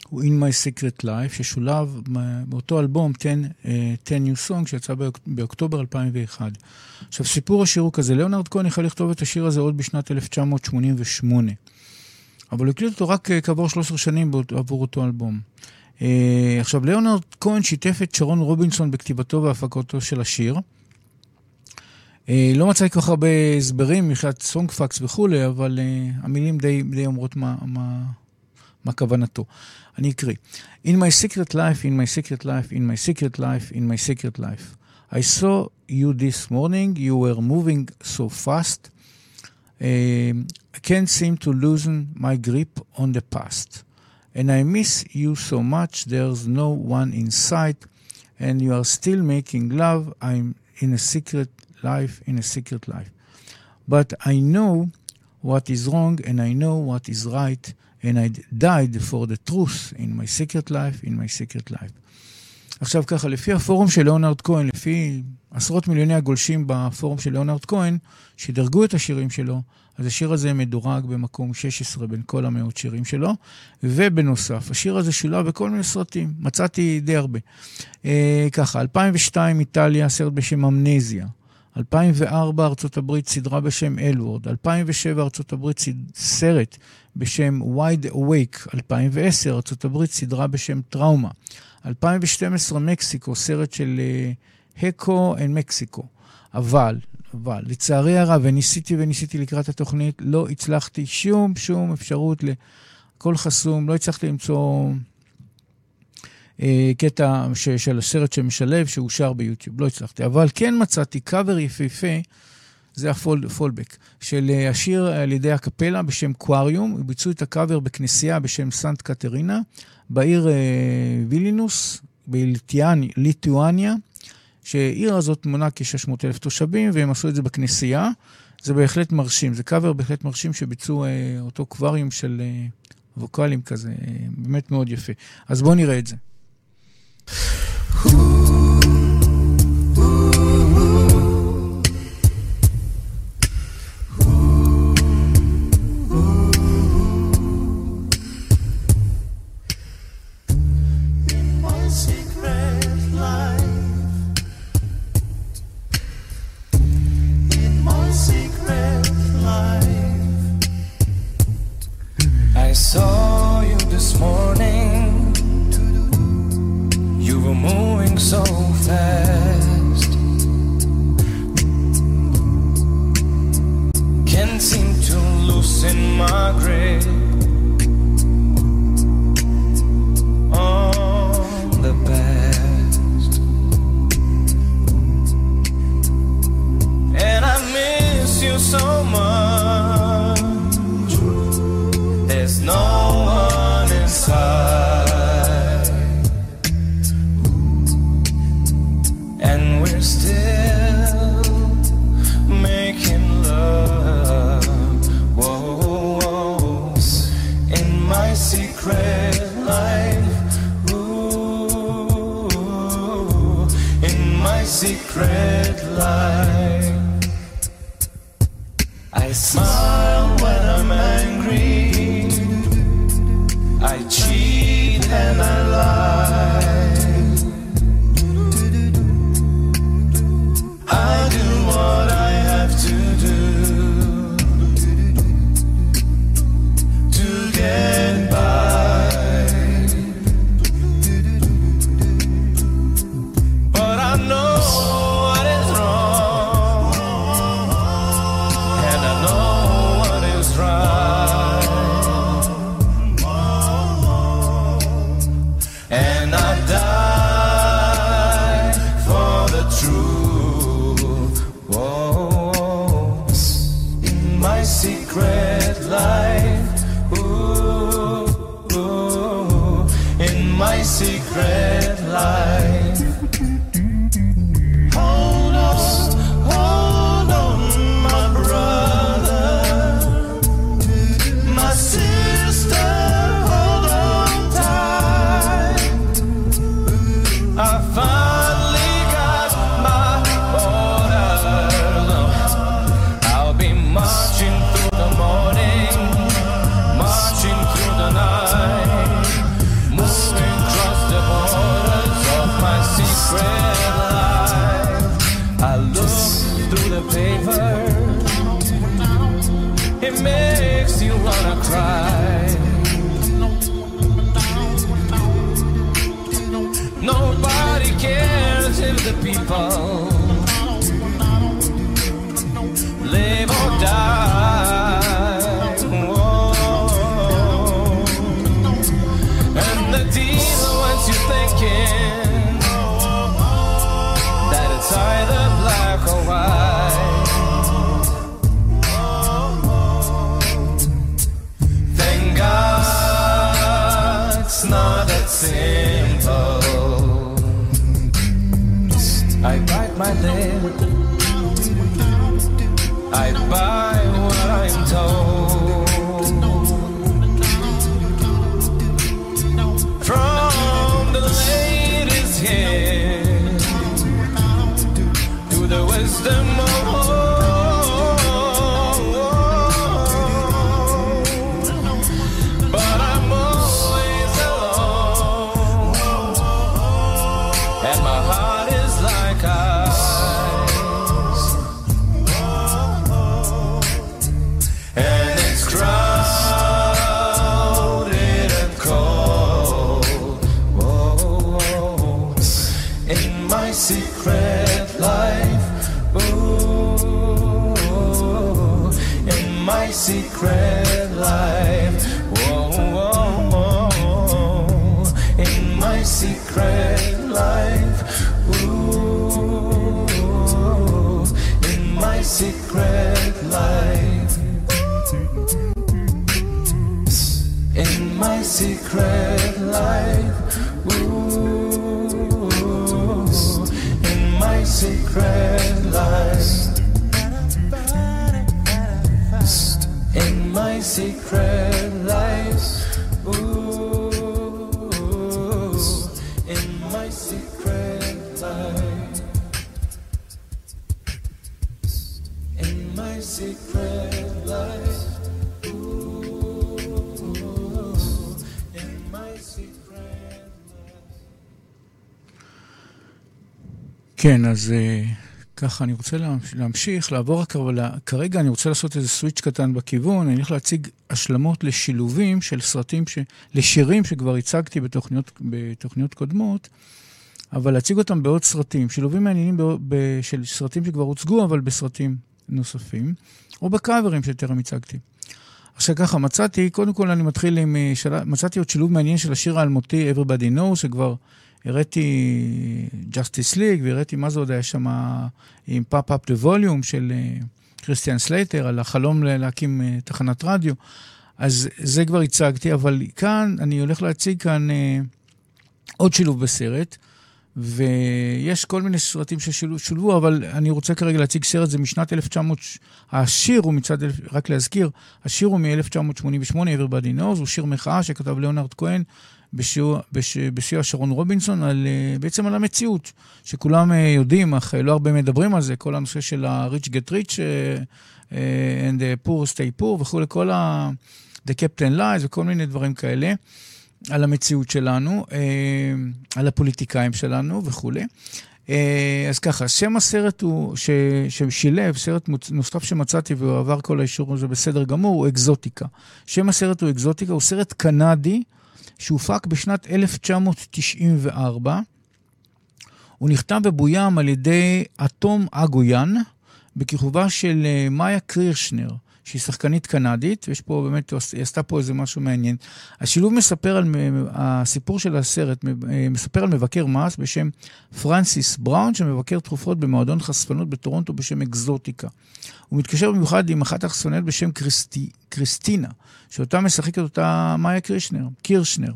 הוא In My Secret Life, ששולב באותו אלבום 10, uh, 10 New Song שיצא באוק, באוקטובר 2001. עכשיו, סיפור השיר הוא כזה, ליאונרד כהן החל לכתוב את השיר הזה עוד בשנת 1988, אבל הוא הקליט אותו רק uh, כעבור 13 שנים עבור אותו אלבום. עכשיו, ליאונרד כהן שיתף את שרון רובינסון בכתיבתו והפקתו של השיר. Uh, לא מצאתי כל כך הרבה הסברים מבחינת סונג פאקס וכולי, אבל uh, המילים די, די אומרות מה, מה, מה כוונתו. אני אקריא. In my secret life, in my secret life, in my secret life, in my secret life. I saw you this morning, you were moving so fast. Uh, I can't seem to loosen my grip on the past. And I miss you so much, there's no one in sight, and you are still making love. I'm in a secret life, in a secret life. But I know what is wrong and I know what is right, and I died for the truth in my secret life, in my secret life. עכשיו ככה, לפי הפורום של ליאונרד כהן, לפי עשרות מיליוני הגולשים בפורום של ליאונרד כהן, שדירגו את השירים שלו, אז השיר הזה מדורג במקום 16 בין כל המאות שירים שלו, ובנוסף, השיר הזה שולב בכל מיני סרטים, מצאתי די הרבה. אה, ככה, 2002 איטליה, סרט בשם אמנזיה. 2004 ארצות הברית סדרה בשם The L Word, 2007 ארצות הברית סרט בשם Wide Awake, 2010 ארצות הברית סדרה בשם טראומה, 2012 מקסיקו, סרט של Hecho en México. אבל, אבל, לצערי הרב, וניסיתי וניסיתי לקראת התוכנית, לא הצלחתי שום שום אפשרות הכל חסום, לא הצלחתי למצוא קטע ש, של הסרט שמשלב, שאושר ביוטיוב, לא הצלחתי. אבל כן מצאתי קאבר יפהפה, זה הפולבק, של אה, השיר על ידי אקפלה בשם קווריום, ביצעו את הקאבר בכנסייה בשם סנט קטרינה, בעיר אה, וילינוס, בליטואניה, שהעיר הזאת מונה כ-600 אלף תושבים, והם עשו את זה בכנסייה. זה בהחלט מרשים, זה קאבר בהחלט מרשים שביצעו אה, אותו קווריום של אה, ווקאלים כזה, אה, באמת מאוד יפה. אז בואו נראה את זה. Who כן, אז אה, ככה, אני רוצה להמש- להמשיך, לעבור רק, אבל כרגע אני רוצה לעשות איזה סוויץ' קטן בכיוון, אני הולך להציג השלמות לשילובים של סרטים, ש... לשירים שכבר הצגתי בתוכניות, בתוכניות קודמות, אבל להציג אותם בעוד סרטים, שילובים מעניינים ב... ב... של סרטים שכבר הוצגו, אבל בסרטים נוספים, או בקאברים שטרם הצגתי. עכשיו ככה, מצאתי, קודם כל אני מתחיל עם, אה, של... מצאתי עוד שילוב מעניין של השיר האלמותי Everybody Knows, שכבר הראיתי Justice League, והראיתי מה זה עוד היה שם עם Pump Up the Volume של כריסטיאן סלייטר, על החלום להקים אה, תחנת רדיו. אז זה כבר הצגתי, אבל כאן, אני הולך להציג כאן אה, עוד שילוב בסרט, ויש כל מיני סרטים ששולבו, אבל אני רוצה כרגע להציג סרט, זה משנת 1900, השיר הוא מצד, רק להזכיר, השיר הוא מ-1988, Everybody Knows, הוא שיר מחאה שכתב ליאונרד כהן בשיעור- בש- שרון רובינסון, על, אה, בעצם על המציאות, שכולם אה, יודעים, אך אה, לא הרבה מדברים על זה, כל הנושא של ה-rich get rich and the poor stay poor וכולי, כל ה... the captain lies וכל מיני דברים כאלה. על המציאות שלנו, על הפוליטיקאים שלנו וכולי. אז ככה, שם הסרט הוא, ש, ששילב, סרט נוסף שמצאתי והוא עבר כל האישור הזה בסדר גמור, הוא אקזוטיקה. שם הסרט הוא אקזוטיקה, הוא סרט קנדי שהופק בשנת 1994. הוא נכתב ובוים על ידי אטום אגויאן, בכיכובה של אה, מאיה קרירשנר, שהיא שחקנית קנדית, ויש פה באמת, היא עשתה פה איזה משהו מעניין. השילוב מספר על, הסיפור של הסרט אה, מספר על מבקר מס בשם פרנסיס בראון, שמבקר תרופות במועדון חשפנות בטורונטו בשם אקזוטיקה. הוא מתקשר במיוחד עם אחת החשפניות בשם קריסטי, קריסטינה, שאותה משחקת אותה מאיה קרישנר, קירשנר.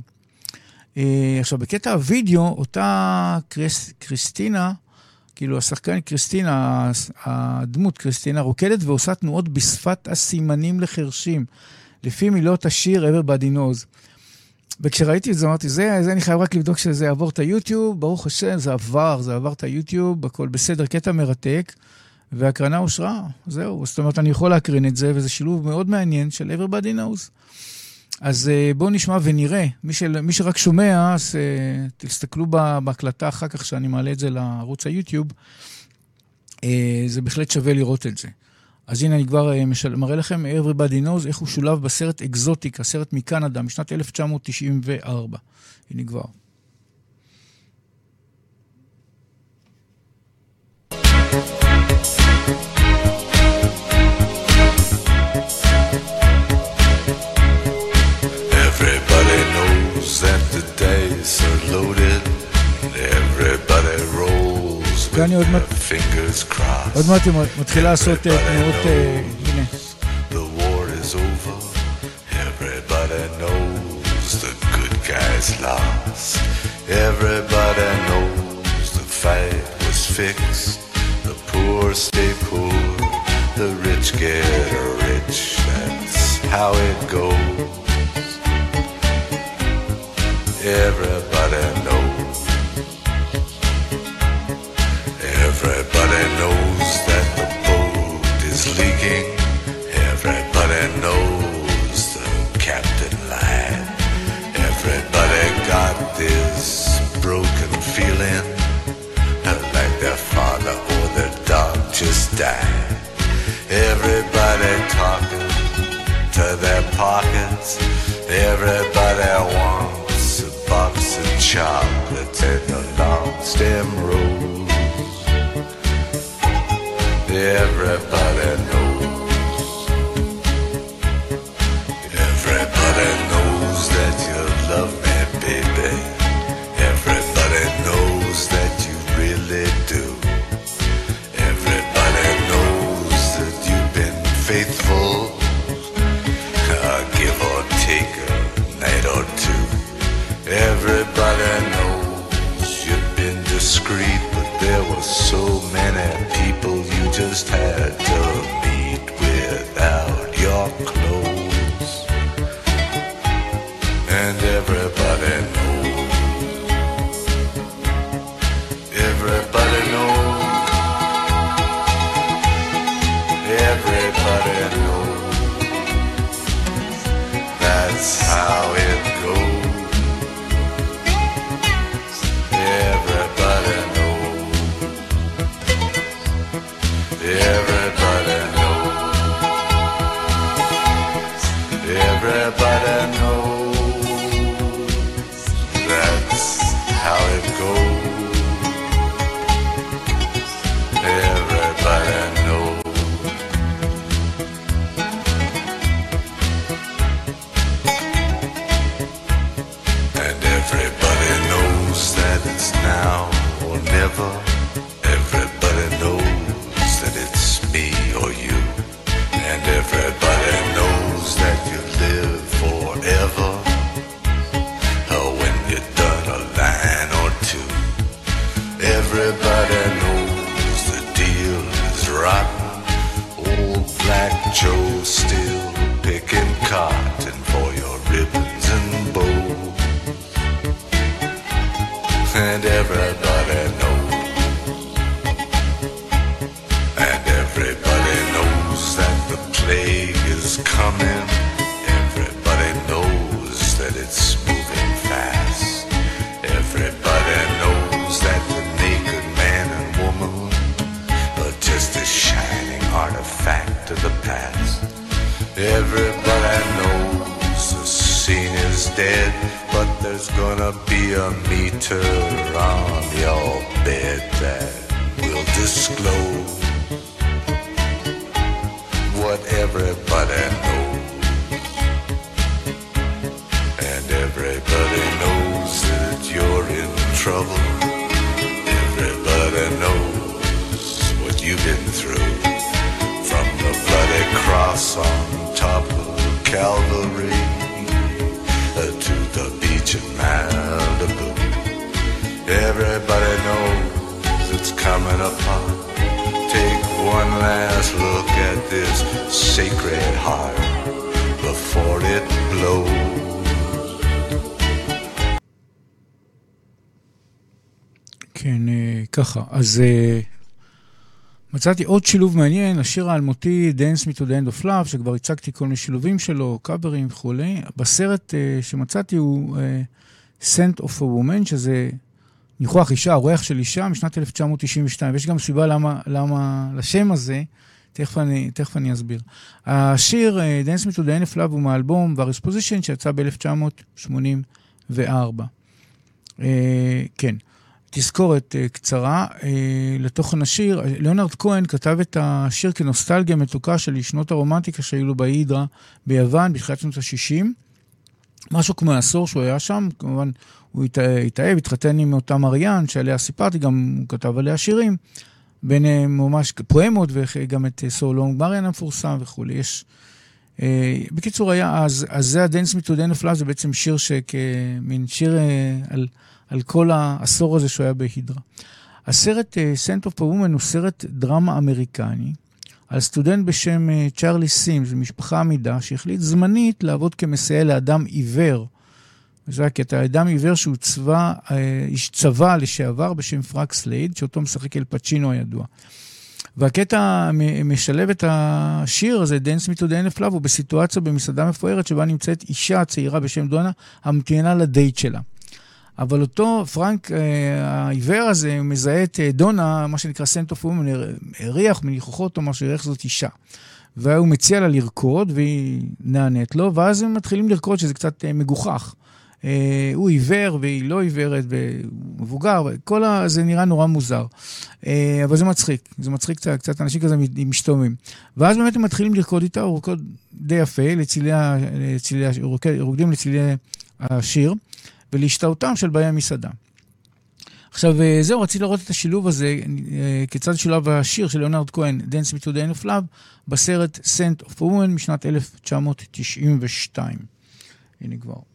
אה, עכשיו, בקטע הוידאו, אותה קריס, קריסטינה, כאילו השחקנית קריסטינה, הדמות קריסטינה, רוקדת ועושה תנועות בשפת הסימנים לחרשים, לפי מילות השיר Everybody Knows. וכשראיתי את זה, אמרתי, זה, זה אני חייב רק לבדוק שזה יעבור את היוטיוב, ברוך השם, זה עבר, זה עבר את היוטיוב, הכל בסדר, קטע מרתק, והקרנה אושרה, זהו. זאת אומרת, אני יכול להקרין את זה, וזה שילוב מאוד מעניין של Everybody Knows. אז uh, בואו נשמע ונראה. מי, של, מי שרק שומע, אז uh, תסתכלו בהקלטה אחר כך, שאני מעלה את זה לערוץ היוטיוב. Uh, זה בהחלט שווה לראות את זה. אז הנה אני כבר משל... מראה לכם Everybody Knows, איך הוא שולב בסרט אקזוטיקה, סרט מקנדה, משנת 1994. הנה כבר. ואני עוד their מעט- fingers crossed. עוד מעט היא מתחילה לעשות uh, תנועות, uh, הנה. The war is over. Everybody knows the good guys lost. Everybody knows the fight was fixed. The poor stay poor. The rich get rich. That's how it goes. Everybody die. Everybody talking to their pockets. Everybody wants a box of chocolates and a long stem rose. Everybody And everybody gonna be a meter on your bed that will disclose last look at this sacred heart before it blows. כן, אה, ככה. אז אה, מצאתי עוד שילוב מעניין, השיר האלמותי Dance Me to the End of Love, שכבר הצגתי כל מיני שילובים שלו, קאברים וכולי. בסרט אה, שמצאתי הוא אה, Scent of a Woman, שזה ניחוח אישה, אורח של אישה משנת 1992, ויש גם סיבה למה, למה לשם הזה, תכף אני, תכף אני אסביר. השיר אה, Dance Me to the Love הוא מהאלבום Position שיצא ב-1984. אה, כן. תזכורת אה, קצרה אה, לתוכן השיר. ליאונרד כהן כתב את השיר כנוסטלגיה מתוקה של שנות הרומנטיקה שהיו לו בהידרה ביוון בתחילת שנות ה-60. משהו כמו עשור שהוא היה שם, כמובן הוא הת- התאהב, התחתן עם אותה מריאן שעליה סיפרתי, גם הוא כתב עליה שירים, ביניהם ממש פואמות וגם את סולונג מריאן המפורסם וכולי. יש... אה, בקיצור, היה אז, אז זה End of Love, זה בעצם שיר שכמין שיר אה, על, על כל העשור הזה שהוא היה בהידרה. הסרט אה, Scent of a הוא סרט דרמה אמריקני על סטודנט בשם אה, צ'רלי סימס, משפחה עמידה, שהחליט זמנית לעבוד כמסייע לאדם עיוור. וזה הקטע, אדם עיוור שהוא צבא, אה, איש צבא לשעבר בשם פרנק סלייד, שאותו משחק אל פצ'ינו הידוע. והקטע משלב את השיר הזה, Dance Me to the End of Love, הוא בסיטואציה במסעדה מפוארת שבה נמצאת אישה צעירה בשם דונה, הממתינה לדייט שלה. אבל אותו פרנק אה, העיוור הזה מזהה את אה, דונה, מה שנקרא Scent of a Woman, הריח מניחוחות או משהו, איך זאת אישה. והוא מציע לה לרקוד, והיא נענית לו, ואז הם מתחילים לרקוד, שזה קצת אה, מגוחך. הוא עיוור והיא לא עיוורת, והוא מבוגר, וכל ה... זה נראה נורא מוזר. אבל זה מצחיק, זה מצחיק קצת, קצת אנשים כזה משתוממים. ואז באמת הם מתחילים לרקוד איתה, הוא רוקד די יפה, לצילי, לצילי, רוקדים לצילי השיר, ולהשתאותם של באי המסעדה. עכשיו, אה, זהו, רציתי לראות את השילוב הזה, אה, כיצד שולב השיר של ליאונרד כהן, Dance Me to the End of Love, בסרט Sent of Woman משנת 1992. הנה כבר.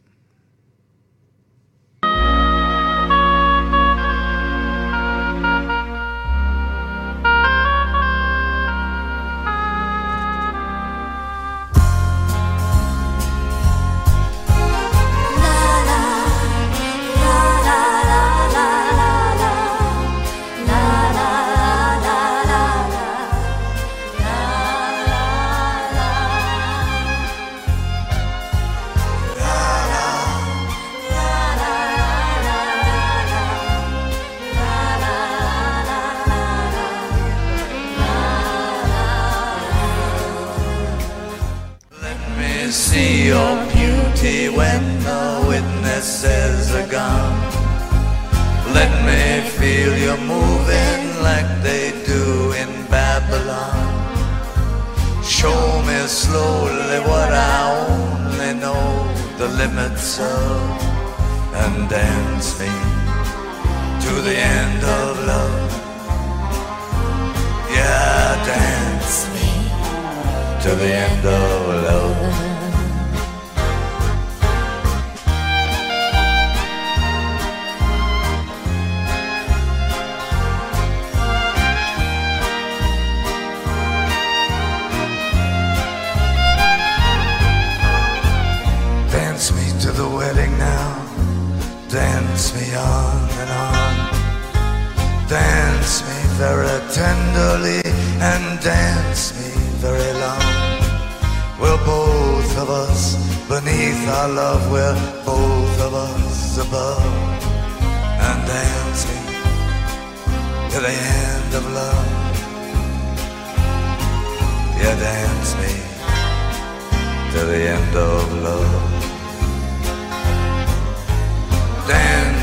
Limits of, and dance me to the end of love. Yeah, dance me to the end of love. Dance me on and on. Dance me very tenderly and dance me very long. We're both of us beneath our love, we're both of us above. And dance me to the end of love. Yeah, dance me to the end of love. Dance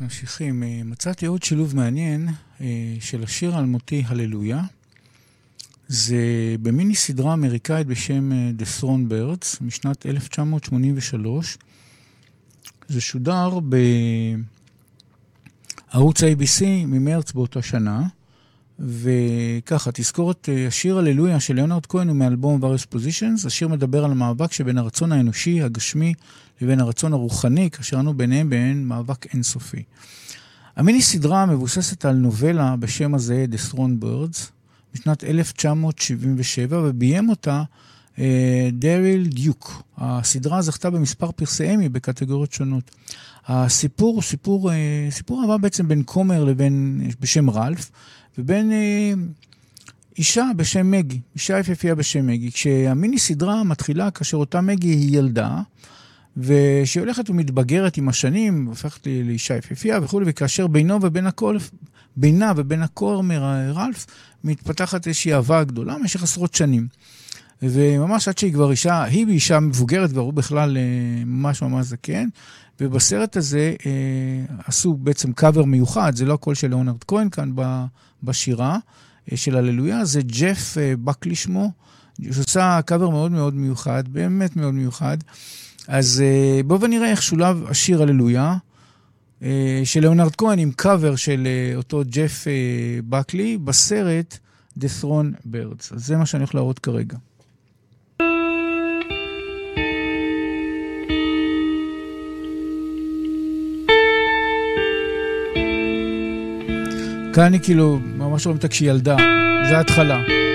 ממשיכים. אה, מצאתי עוד שילוב מעניין אה, של השיר האלמותי הללויה. זה במיני סדרה אמריקאית בשם אה, The Throne Birds משנת 1983. זה שודר בערוץ ABC ממרץ באותה שנה, וככה, תזכורת, אה, השיר הללויה של ליאונרד כהן הוא מאלבום various positions. השיר מדבר על המאבק שבין הרצון האנושי, הגשמי, לבין הרצון הרוחני, כאשר אנו ביניהם בין מאבק אינסופי. המיני סדרה מבוססת על נובלה בשם הזה, The Throne Birds, משנת 1977, וביים אותה אה, דריל דיוק. הסדרה זכתה במספר פרסי אמי בקטגוריות שונות. הסיפור הוא סיפור, אה, סיפור אהבה בעצם בין כומר לבין, בשם רלף, ובין אה, אישה בשם מגי, אישה יפהפייה בשם מגי. כשהמיני סדרה מתחילה כאשר אותה מגי היא ילדה, ושהיא הולכת ומתבגרת עם השנים, הופכת לאישה יפהפייה וכולי, וכאשר בינו ובין הכל, בינה ובין הכומר רלף, מתפתחת איזושהי אהבה גדולה במשך עשרות שנים. וממש עד שהיא כבר אישה, היא אישה מבוגרת והוא בכלל אה, ממש ממש זקן. ובסרט הזה אה, עשו בעצם קאבר מיוחד, זה לא הקול של ליאונרד כהן כאן בשירה אה, של הללויה, זה ג'ף אה, בקלי שמו, שעושה קאבר מאוד מאוד מיוחד, באמת מאוד מיוחד. אז אה, בואו ונראה איך שולב השיר הללויה. אה, של ליאונרד כהן עם קאבר של אה, אותו ג'ף בקלי בסרט The Throne Birds. אז זה מה שאני הולך להראות כרגע. כאן אני כאילו ממש רואים אותה כשהיא ילדה, זה ההתחלה.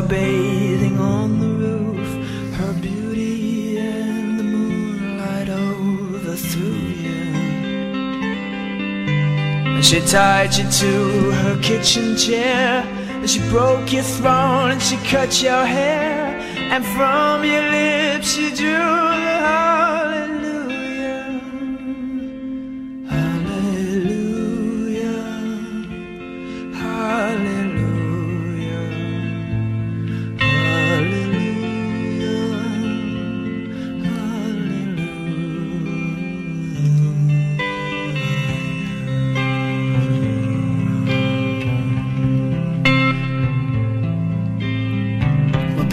Her bathing on the roof, her beauty and the moonlight overthrew you. And she tied you to her kitchen chair, and she broke your throne, and she cut your hair, and from your lips she drew the hallelujah.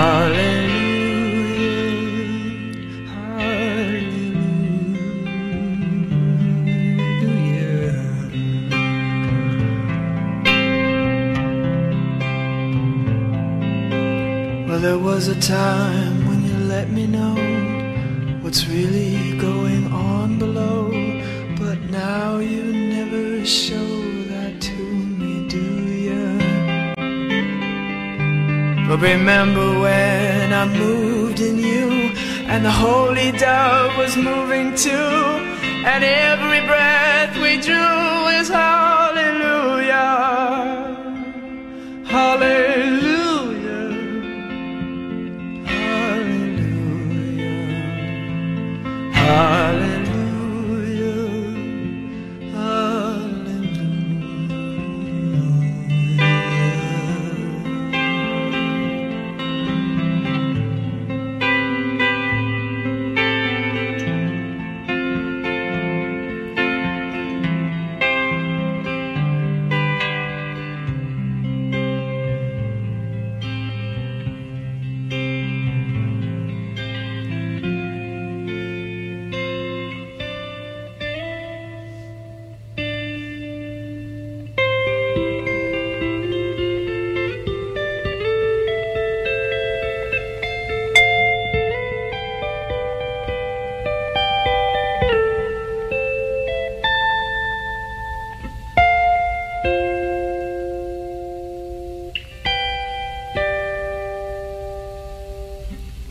Hallelujah. Hallelujah. Well, there was a time remember when I moved in you, and the holy dove was moving too, and every breath we drew is hallelujah, hallelujah,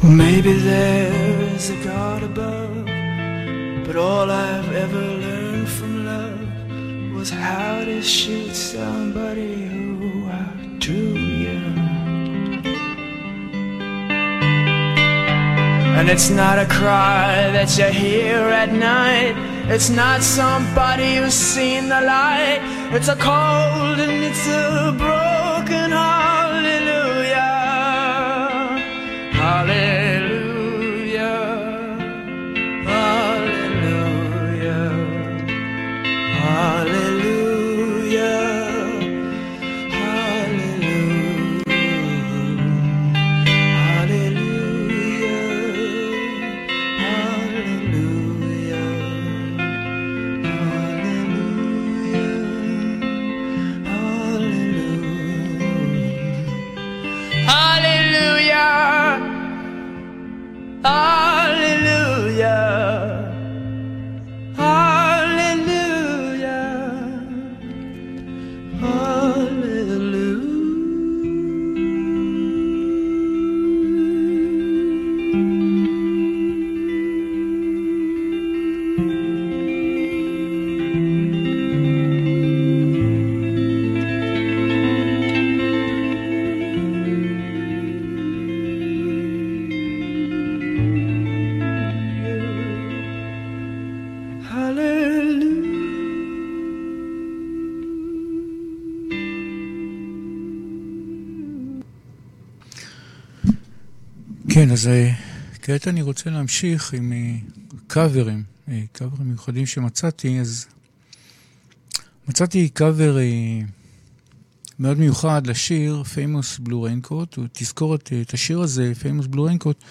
Maybe there's a God above, but all I've ever learned from love was how to shoot somebody who outdrew you. And it's not a cry that you hear at night. It's not somebody who's seen the light. It's a cold and it's a broken morning. כעת אני רוצה להמשיך עם אה, קאברים, אה, קאברים מיוחדים שמצאתי, אז מצאתי קאבר אה, מאוד מיוחד לשיר Famous Blue Raincoat, תזכור את, את השיר הזה, Famous Blue Raincoat,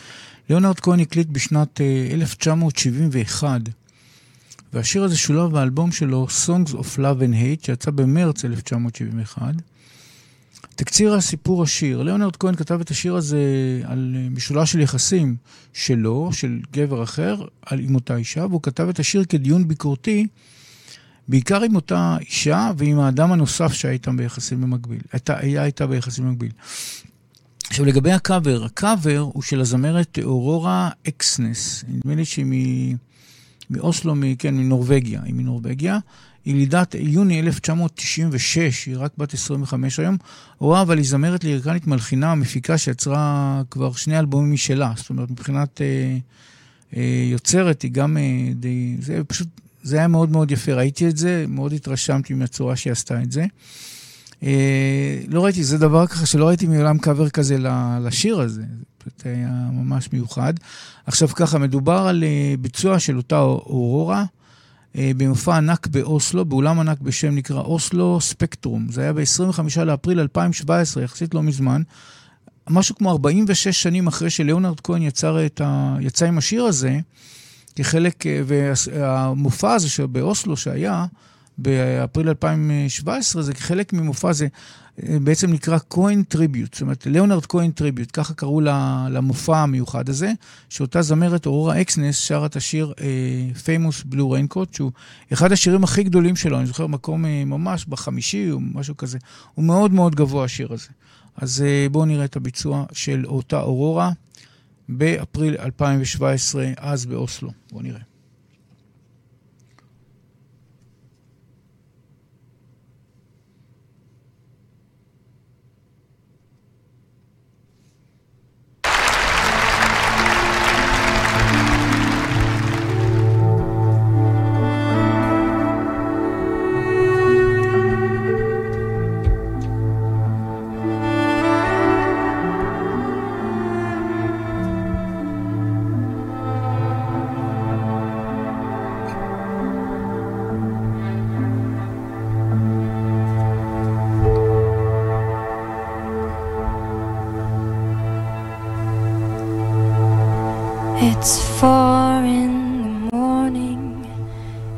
ליאונרד כהן הקליט בשנת אה, 1971, והשיר הזה שולב באלבום שלו Songs of Love and Hate, שיצא במרץ 1971. תקציר הסיפור השיר. ליאונרד כהן כתב את השיר הזה על אה, משולש של יחסים שלו, של גבר אחר, על, עם אותה אישה, והוא כתב את השיר כדיון ביקורתי, בעיקר עם אותה אישה ועם האדם הנוסף שהיה איתם ביחסים במקביל. הייתה, היה איתה ביחסים במקביל. עכשיו לגבי הקאבר, הקאבר הוא של הזמרת אורורה אקסנס, נדמה לי שהיא. מאוסלו, מ... כן, מנורבגיה, היא מנורבגיה. היא לידת יוני 1996, היא רק בת 25 היום. אורה, אבל היא זמרת לירקנית מלחינה, מפיקה שיצרה כבר שני אלבומים משלה. זאת אומרת, מבחינת אה, אה, יוצרת, היא גם אה, די... זה פשוט, זה היה מאוד מאוד יפה. ראיתי את זה, מאוד התרשמתי מהצורה שהיא עשתה את זה. אה, לא ראיתי, זה דבר ככה שלא ראיתי מעולם קאבר כזה לשיר הזה. זה היה ממש מיוחד. עכשיו ככה, מדובר על אה, ביצוע של אותה אורורה. אה, במופע ענק באוסלו, באולם ענק בשם נקרא אוסלו ספקטרום. זה היה ב-25 לאפריל 2017, יחסית לא מזמן. משהו כמו 46 שנים אחרי שליאונרד כהן יצר, את ה... יצא עם השיר הזה, כחלק, אה, והמופע הזה שבאוסלו שהיה, באפריל 2017, זה כחלק ממופע זה אה, בעצם נקרא כהן Tribute, זאת אומרת, ליאונרד כהן Tribute, ככה קראו למופע המיוחד הזה, שאותה זמרת אורורה אקסנס שרה את השיר Famous Blue Raincoat, שהוא אחד השירים הכי גדולים שלו, אני זוכר מקום uh, ממש בחמישי או משהו כזה, הוא מאוד מאוד גבוה השיר הזה. אז אה, בואו נראה את הביצוע של אותה אורורה באפריל 2017, אז באוסלו. בואו נראה.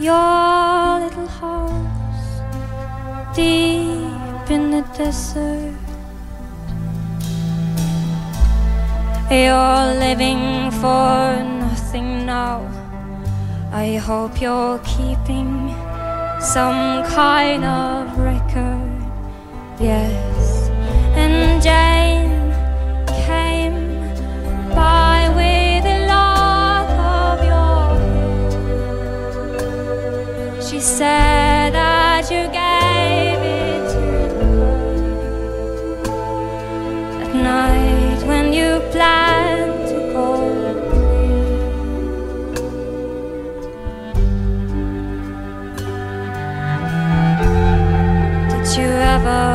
your little house deep in the desert. You're living for nothing now. I hope you're keeping some kind of record. Yes, and Jane said that you gave it to her at night when you planned to go clear. Did you ever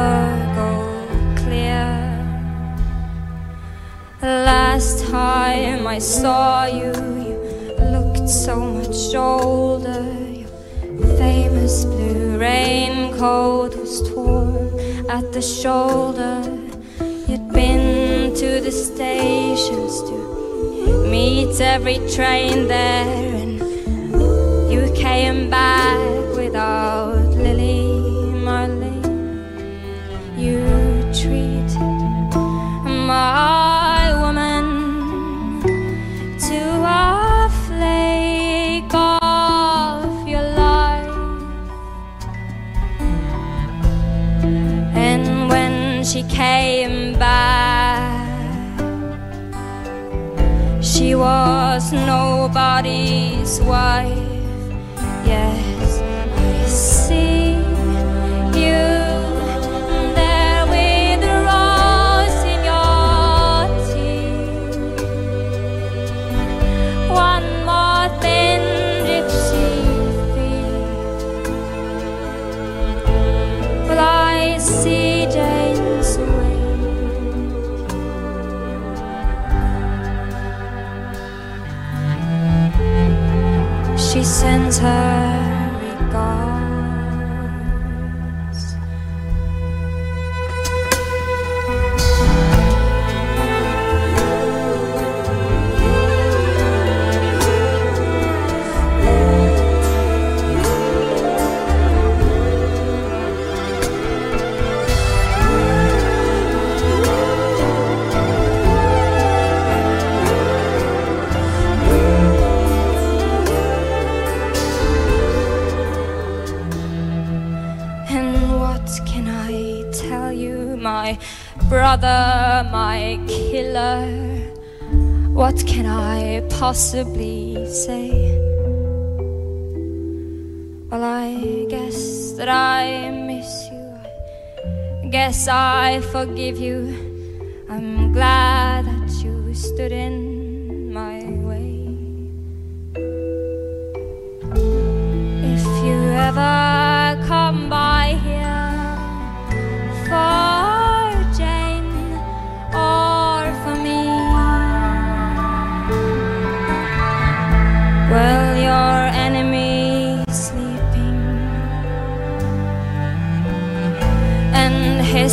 go clear? The last time I saw you, you looked so much older. Raincoat was torn at the shoulder. You'd been to the stations to meet every train there, and you came back nobody's wife. My killer? What can I possibly say? Well, I guess that I miss you. Guess I forgive you. I'm glad that you stood in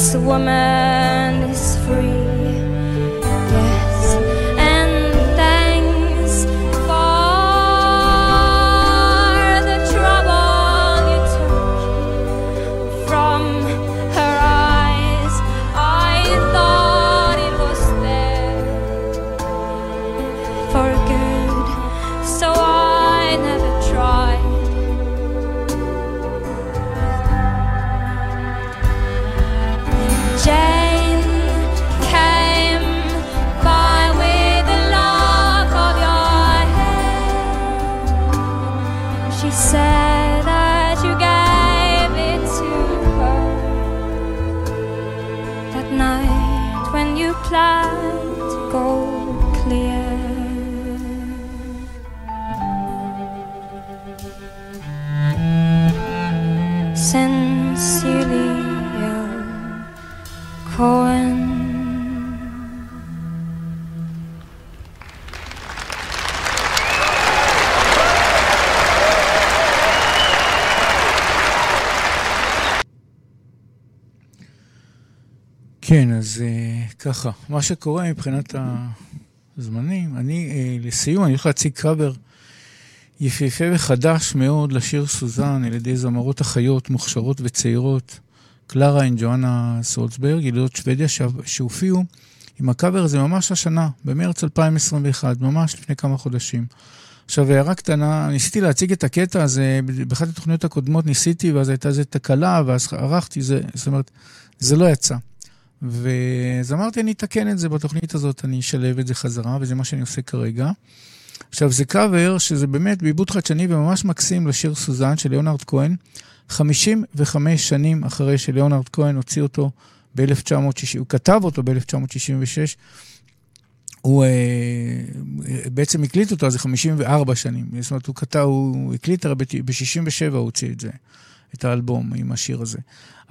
this woman כן, אז uh, ככה, מה שקורה מבחינת הזמנים, אני, uh, לסיום, אני הולך להציג קאבר יפהפה וחדש מאוד לשיר סוזן על ידי זמרות אחיות מוכשרות וצעירות, קלרה עם ג'ואנה סולצברג, ילידות שוודיה, שה- שהופיעו עם הקאבר הזה ממש השנה, במרץ 2021, ממש לפני כמה חודשים. עכשיו, הערה קטנה, ניסיתי להציג את הקטע הזה, באחת התוכניות הקודמות ניסיתי, ואז הייתה איזו תקלה, ואז ערכתי זה, זאת אומרת, זה לא יצא. ואז אמרתי, אני אתקן את זה בתוכנית הזאת, אני אשלב את זה חזרה, וזה מה שאני עושה כרגע. עכשיו, זה קאבר שזה באמת בעיבוד חדשני וממש מקסים לשיר סוזן של ליאונרד כהן, 55 שנים אחרי שליאונרד כהן הוציא אותו ב-1960, הוא כתב אותו ב-1966, הוא אה, בעצם הקליט אותו, אז זה 54 שנים. זאת אומרת, הוא כתב, הוא הקליט, הרי ב-67 הוא הוציא את זה, את האלבום עם השיר הזה.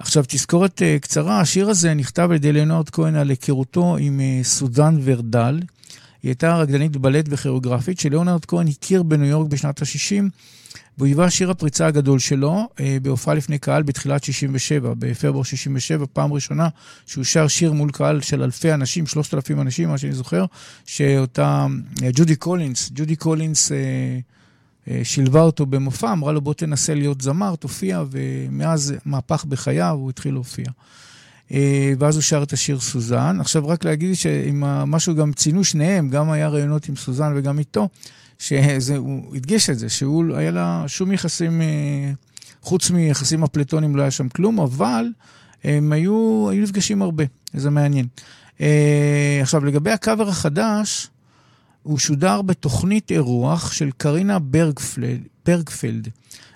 עכשיו, תזכורת אה, קצרה, השיר הזה נכתב על ידי ליאונרד כהן על היכרותו עם אה, סוזן ורדל. היא הייתה רקדנית בלט וכוריאוגרפית שליאונרד כהן הכיר בניו יורק בשנת ה-60, והוא היווה שיר הפריצה הגדול שלו אה, בהופעה לפני קהל בתחילת 67, בפברואר 67, פעם ראשונה שהוא שר שיר מול קהל של אלפי אנשים, 3,000 אנשים, מה שאני זוכר, שאותה ג'ודי קולינס, ג'ודי קולינס אה, שילבה אותו במופע, אמרה לו בוא תנסה להיות זמר, תופיע, ומאז מהפך בחייו, הוא התחיל להופיע. אה, ואז הוא שר את השיר סוזן. עכשיו רק להגיד שעם משהו גם ציינו שניהם, גם היה ראיונות עם סוזן וגם איתו, שהוא הדגיש את זה, שהוא היה לה שום יחסים, אה, חוץ מיחסים אפלטונים לא היה שם כלום, אבל הם היו, היו נפגשים הרבה, זה מעניין. אה, עכשיו לגבי הקאבר החדש, הוא שודר בתוכנית אירוח של קרינה ברגפלד, ברגפלד.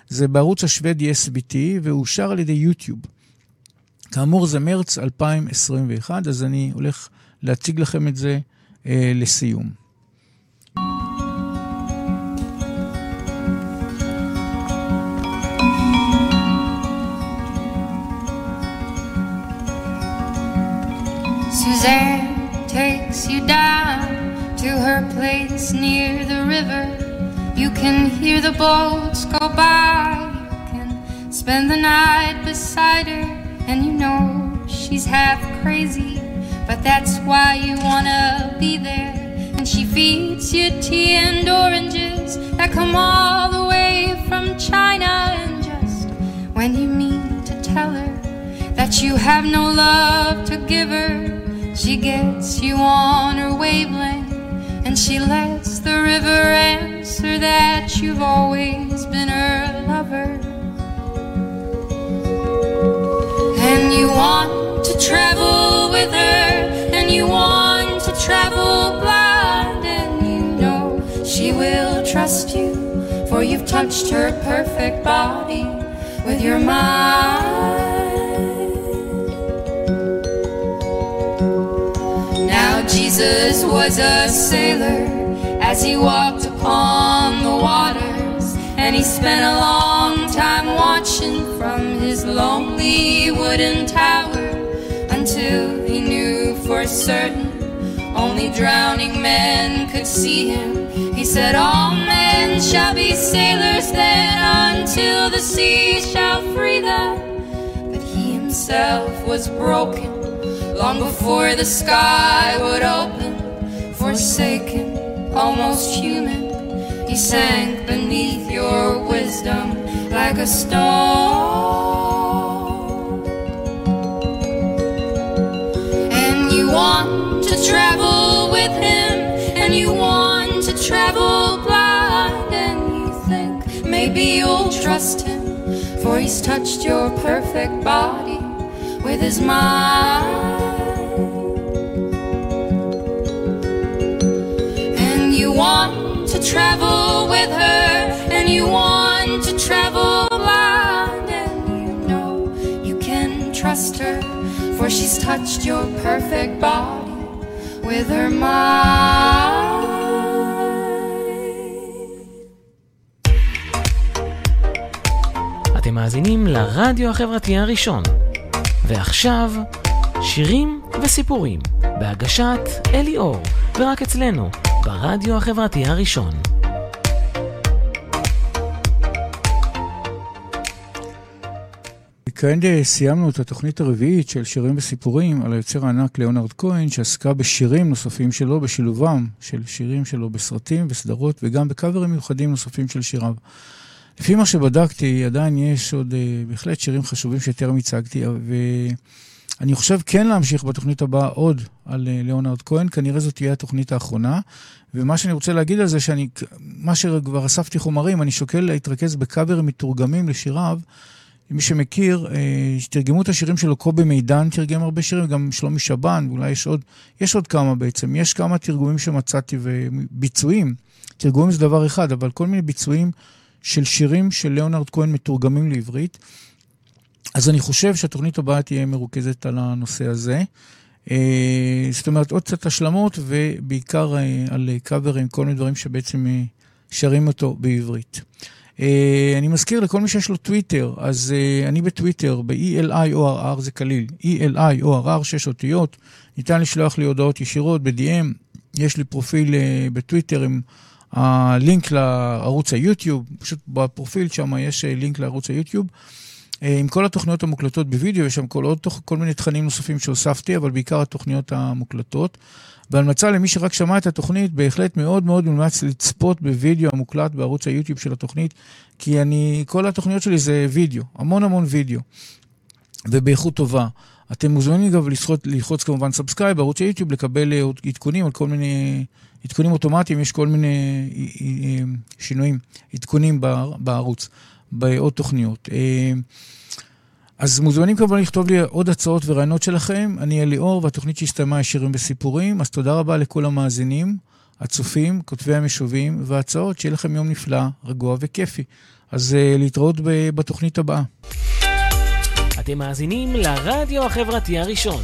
זה בערוץ השוודי SBT, והוא שר על ידי יוטיוב. כאמור, זה מרץ 2021, אז אני הולך להציג לכם את זה אה, לסיום. Suzanne takes you down to her place near the river. You can hear the boats go by. You can spend the night beside her, and you know she's half crazy, but that's why you wanna be there. And she feeds you tea and oranges that come all the way from China. And just when you mean to tell her that you have no love to give her, she gets you on her wavelength, and she lets the river answer that you've always been her lover. And you want to travel with her, and you want to travel blind, and you know she will trust you, for you've touched her perfect body with your mind. Jesus was a sailor as he walked upon the waters, and he spent a long time watching from his lonely wooden tower until he knew for certain only drowning men could see him. He said, All men shall be sailors then until the sea shall free them. But he himself was broken long before the sky would open. Forsaken, almost human, he sank beneath your wisdom like a stone. And you want to travel with him, and you want to travel blind, and you think maybe you'll trust him, for he's touched your perfect body with his mind. And you want to travel with her, and you want to travel blind, and you know you can trust her, for she's touched your perfect body with her mind. מאזינים לרדיו החברתי הראשון. ועכשיו, שירים וסיפורים, בהגשת אלי אור, ורק אצלנו, ברדיו החברתי הראשון. כעת אה, סיימנו את התוכנית הרביעית של שירים וסיפורים על היוצר הענק ליאונרד כהן, שעסקה בשירים נוספים שלו, בשילובם של שירים שלו בסרטים וסדרות, וגם בקאברים מיוחדים נוספים של שיריו. לפי מה שבדקתי, עדיין יש עוד uh, בהחלט שירים חשובים שטרם הצגתי, ואני חושב כן להמשיך בתוכנית הבאה עוד על uh, ליאונרד כהן, כנראה זאת תהיה התוכנית האחרונה. ומה שאני רוצה להגיד על זה, שאני, מה שכבר אספתי חומרים, אני שוקל להתרכז בקאברים מתורגמים לשיריו. מי שמכיר, אה, תרגמו את השירים שלו, קובי מידן תרגם הרבה שירים, גם שלומי שבן, ואולי יש עוד, יש עוד כמה בעצם. יש כמה תרגומים שמצאתי וביצועים. תרגומים זה דבר אחד, אבל כל מיני ביצועים של שירים של ליאונרד כהן מתורגמים לעברית. אז אני חושב שהתוכנית הבאה תהיה מרוכזת על הנושא הזה. אה, זאת אומרת, עוד קצת השלמות, ובעיקר אה, על קאברים, כל מיני דברים שבעצם אה, שרים אותו בעברית. אני מזכיר לכל מי שיש לו טוויטר, אז אני בטוויטר, ב-ELIORR זה קליל, ELIORR, שש אותיות, ניתן לשלוח לי הודעות ישירות ב-DM, יש לי פרופיל בטוויטר עם הלינק לערוץ היוטיוב, פשוט בפרופיל שם יש uh, לינק לערוץ היוטיוב. Uh, עם כל התוכניות המוקלטות בווידאו, יש שם כל, עוד, כל מיני תכנים נוספים שהוספתי, אבל בעיקר התוכניות המוקלטות. בהמלצה למי שרק שמע את התוכנית, בהחלט מאוד מאוד מומלץ לצפות בווידאו המוקלט בערוץ היוטיוב של התוכנית, כי אני, כל התוכניות שלי זה וידאו, המון המון וידאו, ובאיכות טובה. אתם מוזמנים גם ללחוץ, כמובן subscribe בערוץ היוטיוב, לקבל אה, עדכונים על כל מיני, עדכונים אוטומטיים, יש כל מיני אה, אה, שינויים, עדכונים בערוץ, בעוד תוכניות. אז מוזמנים כמובן לכתוב לי עוד הצעות ורעיונות שלכם. אני אליאור, והתוכנית שהסתיימה היא שירים וסיפורים. אז תודה רבה לכל המאזינים, הצופים, כותבי המשובים וההצעות. שיהיה לכם יום נפלא, רגוע וכיפי. אז להתראות בתוכנית הבאה. אתם מאזינים לרדיו החברתי הראשון.